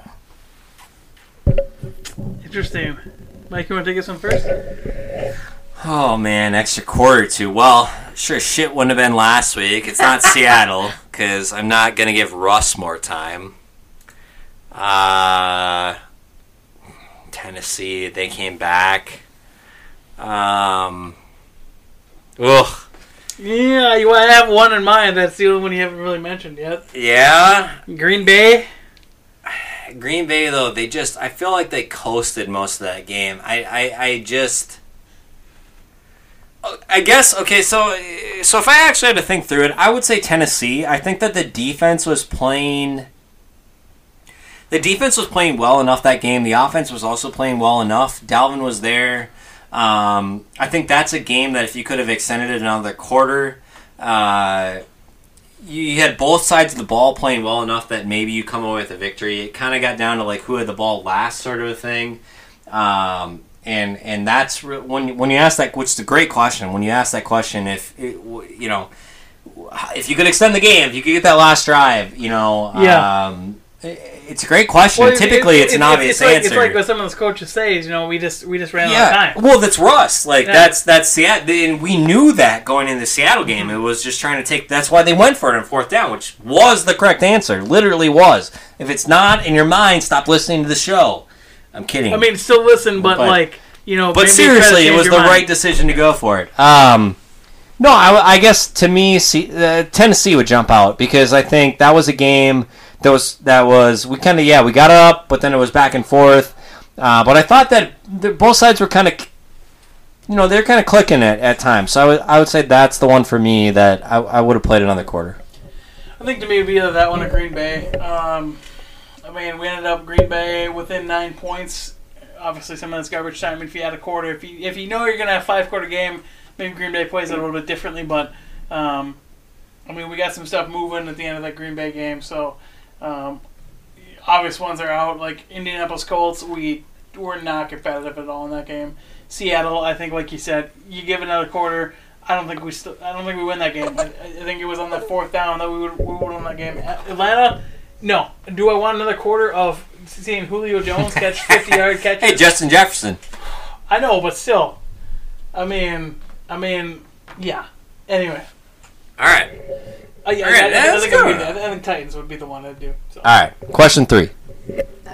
Interesting. Mike, you want to take this one first? Oh man, extra quarter two. Well, sure, shit wouldn't have been last week. It's not [LAUGHS] Seattle because I'm not gonna give Russ more time. Uh, Tennessee, they came back. Um, ugh, Yeah, you I have one in mind. That's the only one you haven't really mentioned yet. yeah. Green Bay. Green Bay though, they just I feel like they coasted most of that game. I I, I just I guess okay, so so if I actually had to think through it, I would say Tennessee. I think that the defense was playing the defense was playing well enough that game. The offense was also playing well enough. Dalvin was there. Um, I think that's a game that if you could have extended it another quarter, uh, you had both sides of the ball playing well enough that maybe you come away with a victory. It kind of got down to like who had the ball last, sort of a thing. Um, and and that's re- when when you ask that, which is a great question. When you ask that question, if it, you know, if you could extend the game, if you could get that last drive, you know, Yeah. um, it's a great question. Well, Typically, it- it's an obvious it's like, answer. It's like what some of those coaches say. Is, you know, we just we just ran out of time. well, that's Russ. Like Yeah. that's that's Seattle, and we knew that going into the Seattle game. Mm-hmm. It was just trying to take. That's why they went for it on fourth down, which was the correct answer. Literally was. If it's not in your mind, stop listening to the show. I'm kidding. I mean, still listen, but, But- like you know. but seriously, it was the mind. right decision to go for it. Um, no, I, I guess to me, see, uh, Tennessee would jump out because I think that was a game that was that was we kind of yeah we got up, but then it was back and forth. Uh, but I thought that the, both sides were kind of you know, they're kind of clicking at, at times. So I would, I would say that's the one for me that I, I would have played another quarter. I think to me it'd be that one or Green Bay. Um, I mean, we ended up Green Bay within nine points. Obviously, some of that's garbage time. If you had a quarter, if you if you know you're gonna have a five quarter game, maybe Green Bay plays it a little bit differently. But um, I mean, we got some stuff moving at the end of that Green Bay game. So um, obvious ones are out. Like Indianapolis Colts, we were not competitive at all in that game. Seattle, I think, like you said, you give another quarter. I don't think we still. I don't think we win that game. I, I think it was on that fourth down that we would we would win that game. Atlanta, no. Do I want another quarter of seeing Julio Jones [LAUGHS] catch fifty yard catches? Hey, Justin Jefferson. I know, but still. I mean, I mean, yeah. Anyway, All right. I, I, All right, I, I, let's think it'd go. be the- I think Titans would be the one I'd do. So. All right, question three.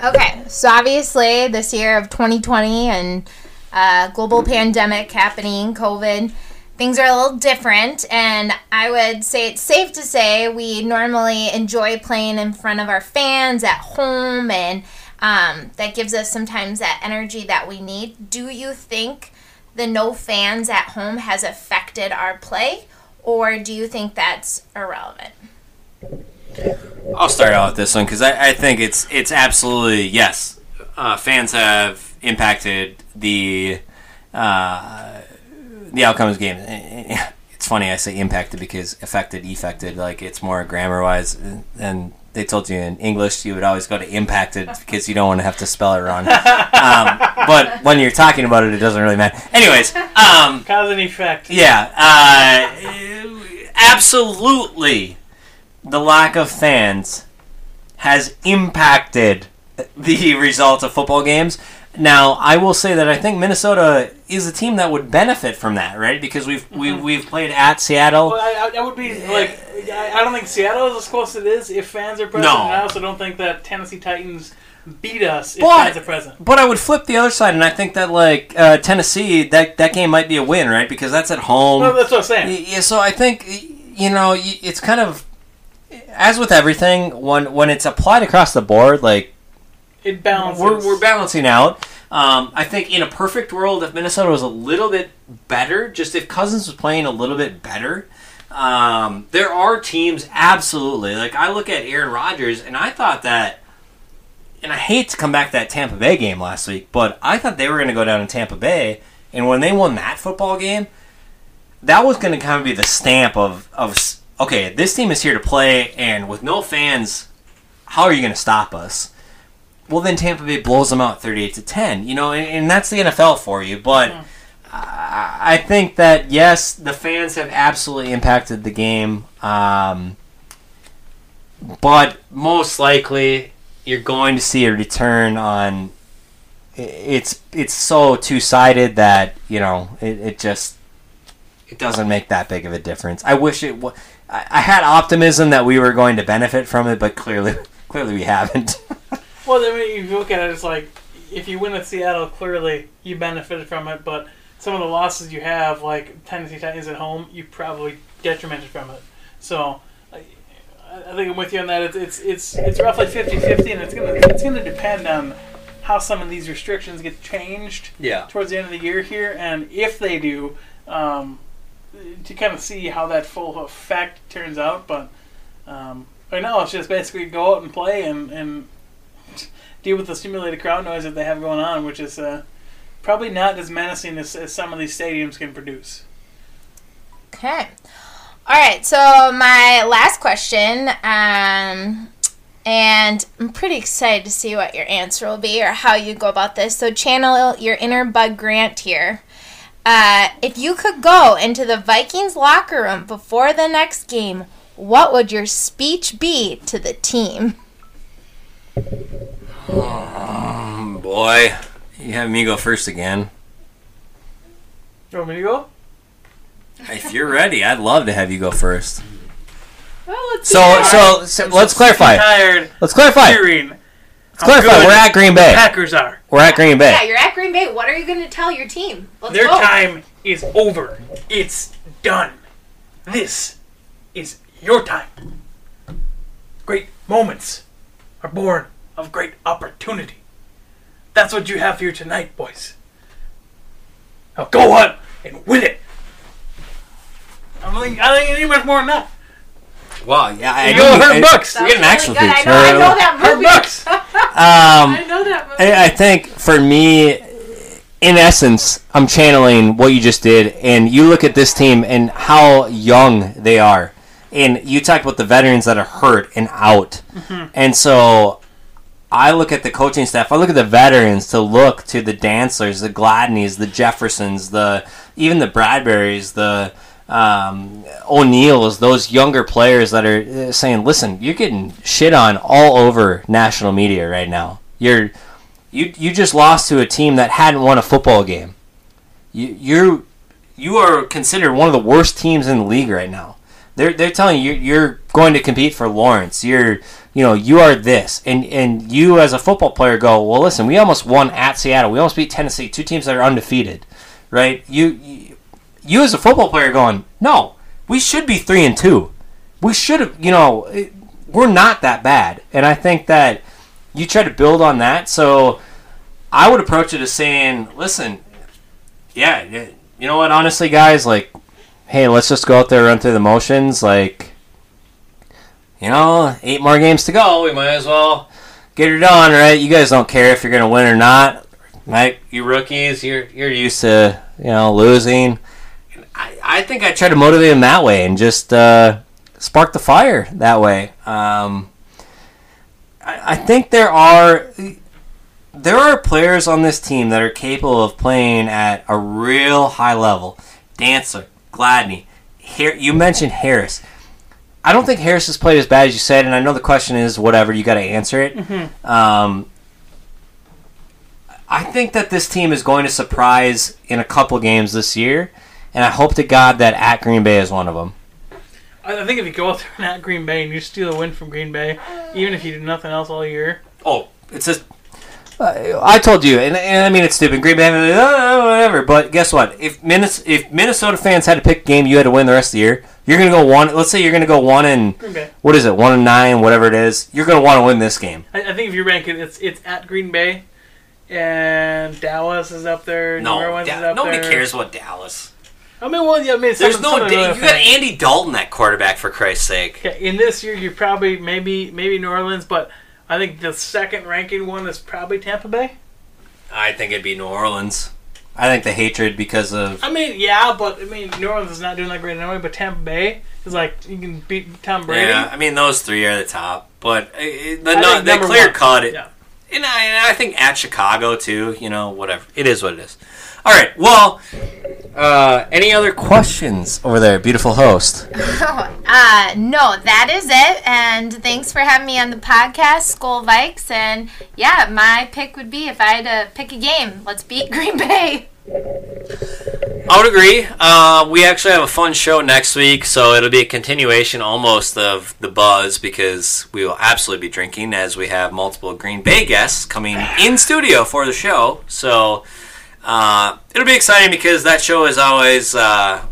Okay, so obviously this year of 2020 and uh, global pandemic happening, COVID, things are a little different. And I would say it's safe to say we normally enjoy playing in front of our fans at home, and um, that gives us sometimes that energy that we need. Do you think the no fans at home has affected our play, or do you think that's irrelevant? I'll start out with this one because I, I think it's it's absolutely yes. Uh, fans have impacted the uh, the outcome of the game. It's funny I say impacted because affected, effected. Like it's more grammar wise. And they told you in English you would always go to impacted because you don't want to have to spell it wrong. [LAUGHS] um, but when you're talking about it, it doesn't really matter. Anyways, um, Cause and effect. yeah, uh, absolutely. The lack of fans has impacted the results of football games. Now, I will say that I think Minnesota is a team that would benefit from that, right? Because we've we, we've played at Seattle. Well, I, I, would be like, I, I don't think Seattle is as close as it is if fans are present. No. I also don't think that Tennessee Titans beat us if But- fans are present. But I would flip the other side, and I think that like uh, Tennessee, that that game might be a win, right? Because that's at home. No, that's what I'm saying. Yeah, so I think you know it's kind of as with everything when when it's applied across the board, like It balances. we're we're balancing out. Um, I think in a perfect world, if Minnesota was a little bit better, just if Cousins was playing a little bit better, um, there are teams absolutely like I look at Aaron Rodgers and I thought that, and I hate to come back to that Tampa Bay game last week, but I thought they were going to go down in Tampa Bay, and when they won that football game, that was going to kind of be the stamp of of okay, this team is here to play, and with no fans, how are you going to stop us? Well, then Tampa Bay blows them out thirty-eight to ten. You know, and, and that's the NFL for you. But I, I think that yes, the fans have absolutely impacted the game. Um, but most likely, you're going to see a return on. It's it's so two sided that you know it, it just it doesn't make that big of a difference. I wish it. I had optimism that we were going to benefit from it, but clearly [LAUGHS] clearly we haven't. [LAUGHS] Well, I mean, if you look at it, it's like if you win at Seattle, clearly you benefited from it. But some of the losses you have, like Tennessee Titans at home, you probably detrimented from it. So I, I think I'm with you on that. It's it's it's, it's roughly 50-50, and it's gonna it's gonna depend on how some of these restrictions get changed yeah. towards the end of the year here, and if they do, um, to kind of see how that full effect turns out. But um, right now, it's just basically go out and play and, and deal with the stimulated crowd noise that they have going on, which is uh, probably not as menacing as, as some of these stadiums can produce. Okay. All right. So my last question, um, and I'm pretty excited to see what your answer will be or how you go about this. So channel your inner Bud Grant here. Uh, if you could go into the Vikings locker room before the next game, what would your speech be to the team? Oh, boy, you have me go first again. You want me to go? If you're ready, I'd love to have you go first. Well, let's So, so, so let's clarify. tired Let's clarify. hearing Let's clarify. We're at Green Bay. Packers are. We're at Green Bay. Yeah, you're at Green Bay. What are you going to tell your team? Let's Their go. time is over. It's done. This is your time. Great moments are born of great opportunity. That's what you have here tonight, boys. Now go on and win it. I don't think I think you need much more than that. Well, yeah, I You go do- her I- books. We get an actual Really good. I picture. know, I know that Her books. [LAUGHS] Um, I know that movie. I, I think for me, in essence, I'm channeling what you just did, and you look at this team and how young they are, and you talk about the veterans that are hurt and out, and so I look at the coaching staff. I look at the veterans to look to the Dantzlers, the Gladneys, the Jeffersons, the even the Bradburys, the um, O'Neills, those younger players that are uh, saying, "Listen, you're getting shit on all over national media right now. You're you you just lost to a team that hadn't won a football game. You you're you are considered one of the worst teams in the league right now. They're they're telling you you're going to compete for Lawrence. You're you know you are this, and and you as a football player go well. Listen, we almost won at Seattle. We almost beat Tennessee, two teams that are undefeated, right? You you, you as a football player going no, we should be three and two. We should have you know we're not that bad, and I think that you try to build on that. So I would approach it as saying, listen, yeah, yeah, you know what? Honestly, guys, like, hey, let's just go out there, run through the motions. Like, you know, eight more games to go. We might as well get it done, right? You guys don't care if you're gonna win or not, right? You rookies, you're you're used to you know losing. I, I think I try to motivate them that way and just uh, spark the fire that way. Um, I, I think there are there are players on this team that are capable of playing at a real high level. Dantzler, Gladney, Har- you mentioned Harris. I don't think Harris has played as bad as you said, and I know the question is whatever. You got to answer it. Um, I think that this team is going to surprise in a couple games this year, and I hope to God that at Green Bay is one of them. I I think if you go out there and at Green Bay and you steal a win from Green Bay, even if you do nothing else all year, oh, it's just Uh, I told you, and, and I mean it's stupid. Green Bay, uh, whatever. But guess what? If Minnesota, if Minnesota fans had to pick a game you had to win the rest of the year, you're gonna go one. Let's say you're gonna go one and what is it? One and nine, whatever it is. You're gonna want to win this game. I, I think if you rank it, it's it's at Green Bay, and Dallas is up there. No. Da- is up nobody there. cares about Dallas. I mean, well, yeah, I mean, There's no. some of the you got. Andy Dalton, that quarterback, for Christ's sake. Okay, in this year, you probably maybe maybe New Orleans, but I think the second ranking one is probably Tampa Bay. I think it'd be New Orleans. I think the hatred because of I mean, yeah, but I mean, New Orleans is not doing that great anyway. But Tampa Bay is like you can beat Tom Brady. Yeah, I mean those three are the top, but uh, the no, think the number clear one. cut it. Yeah. And I, and I think at Chicago too. You know, whatever. It is what it is. All right. Well, uh, any other questions over there, beautiful host. [LAUGHS] Uh, no, that is it. And thanks for having me on the podcast, Skol Vikes. And yeah, my pick would be if I had to pick a game, let's beat [LAUGHS] Green Bay. I would agree. Uh, we actually have a fun show next week, so it'll be a continuation almost of the buzz because we will absolutely be drinking as we have multiple Green Bay guests coming in studio for the show. So uh, it'll be exciting because that show is always. Uh,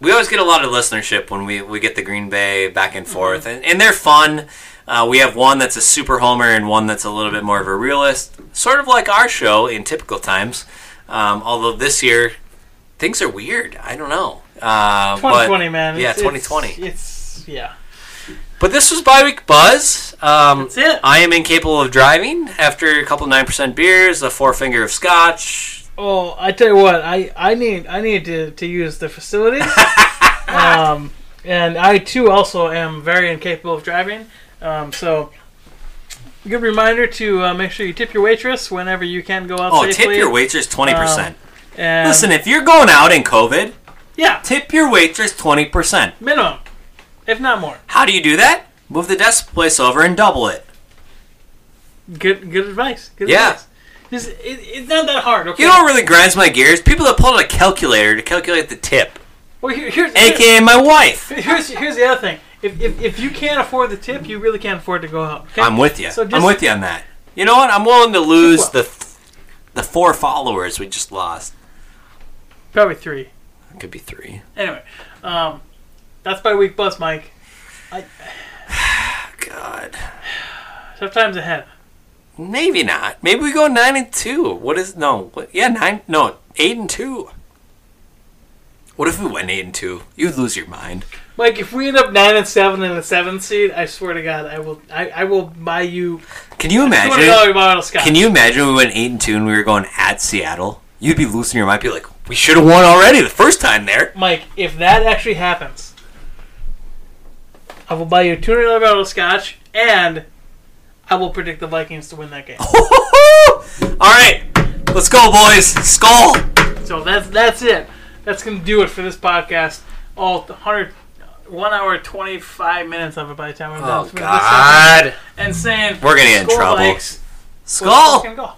we always get a lot of listenership when we, we get the Green Bay back and forth, and, and they're fun. Uh, we have one that's a super homer and one that's a little bit more of a realist, sort of like our show in typical times. Um, although this year things are weird. I don't know. Uh, but- 2020, man. Yeah, It's- 2020. It's, it's yeah. But this was Bye Week Buzz. Um, That's it. I am incapable of driving after a couple nine percent beers, a four finger of scotch. Oh, I tell you what, I, I need I need to, to use the facilities. [LAUGHS] um, and I too also am very incapable of driving. Um, so good reminder to uh, make sure you tip your waitress whenever you can go out Oh, safely. tip your waitress twenty percent. And, Listen, if you're going out in COVID, yeah, tip your waitress twenty percent. minimum, if not more. How do you do that? Move the desk place over and double it. Good good advice. Good Yeah. advice. Just, it, it's not that hard. Okay. You know what really grinds my gears? People that pull out a calculator to calculate the tip, well, here, here's, aka my wife. [LAUGHS] here's here's the other thing. If, if, if you can't afford the tip, you really can't afford to go out. Okay? I'm with you. So just- I'm with you on that. You know what? I'm willing to lose the the four followers we just lost. Probably three. It could be three. Anyway, um, that's Bye Week Buzz, Mike. [SIGHS] God, [SIGHS] Tough times ahead. Maybe not. Maybe we go nine and two. What is no? What, yeah, nine. No, eight and two. What if we went eight and two? You'd lose your mind. Mike, if we end up nine and seven in the seventh seed, I swear to God, I will. I, I will buy you Can you imagine? Can you imagine we went eight and two and we were going at Seattle? You'd be losing your mind. Be like, we should have won already the first time there. Mike? If that actually happens, I will buy you a two hundred dollar bottle of scotch, and I will predict the Vikings to win that game. [LAUGHS] All right, let's go, boys. Skol. So that's that's it. That's gonna do it for this podcast. All 100, one hour twenty five minutes of it by the time we're done. Oh God. And saying We're gonna get in trouble. Vikes." Let's Skol. go.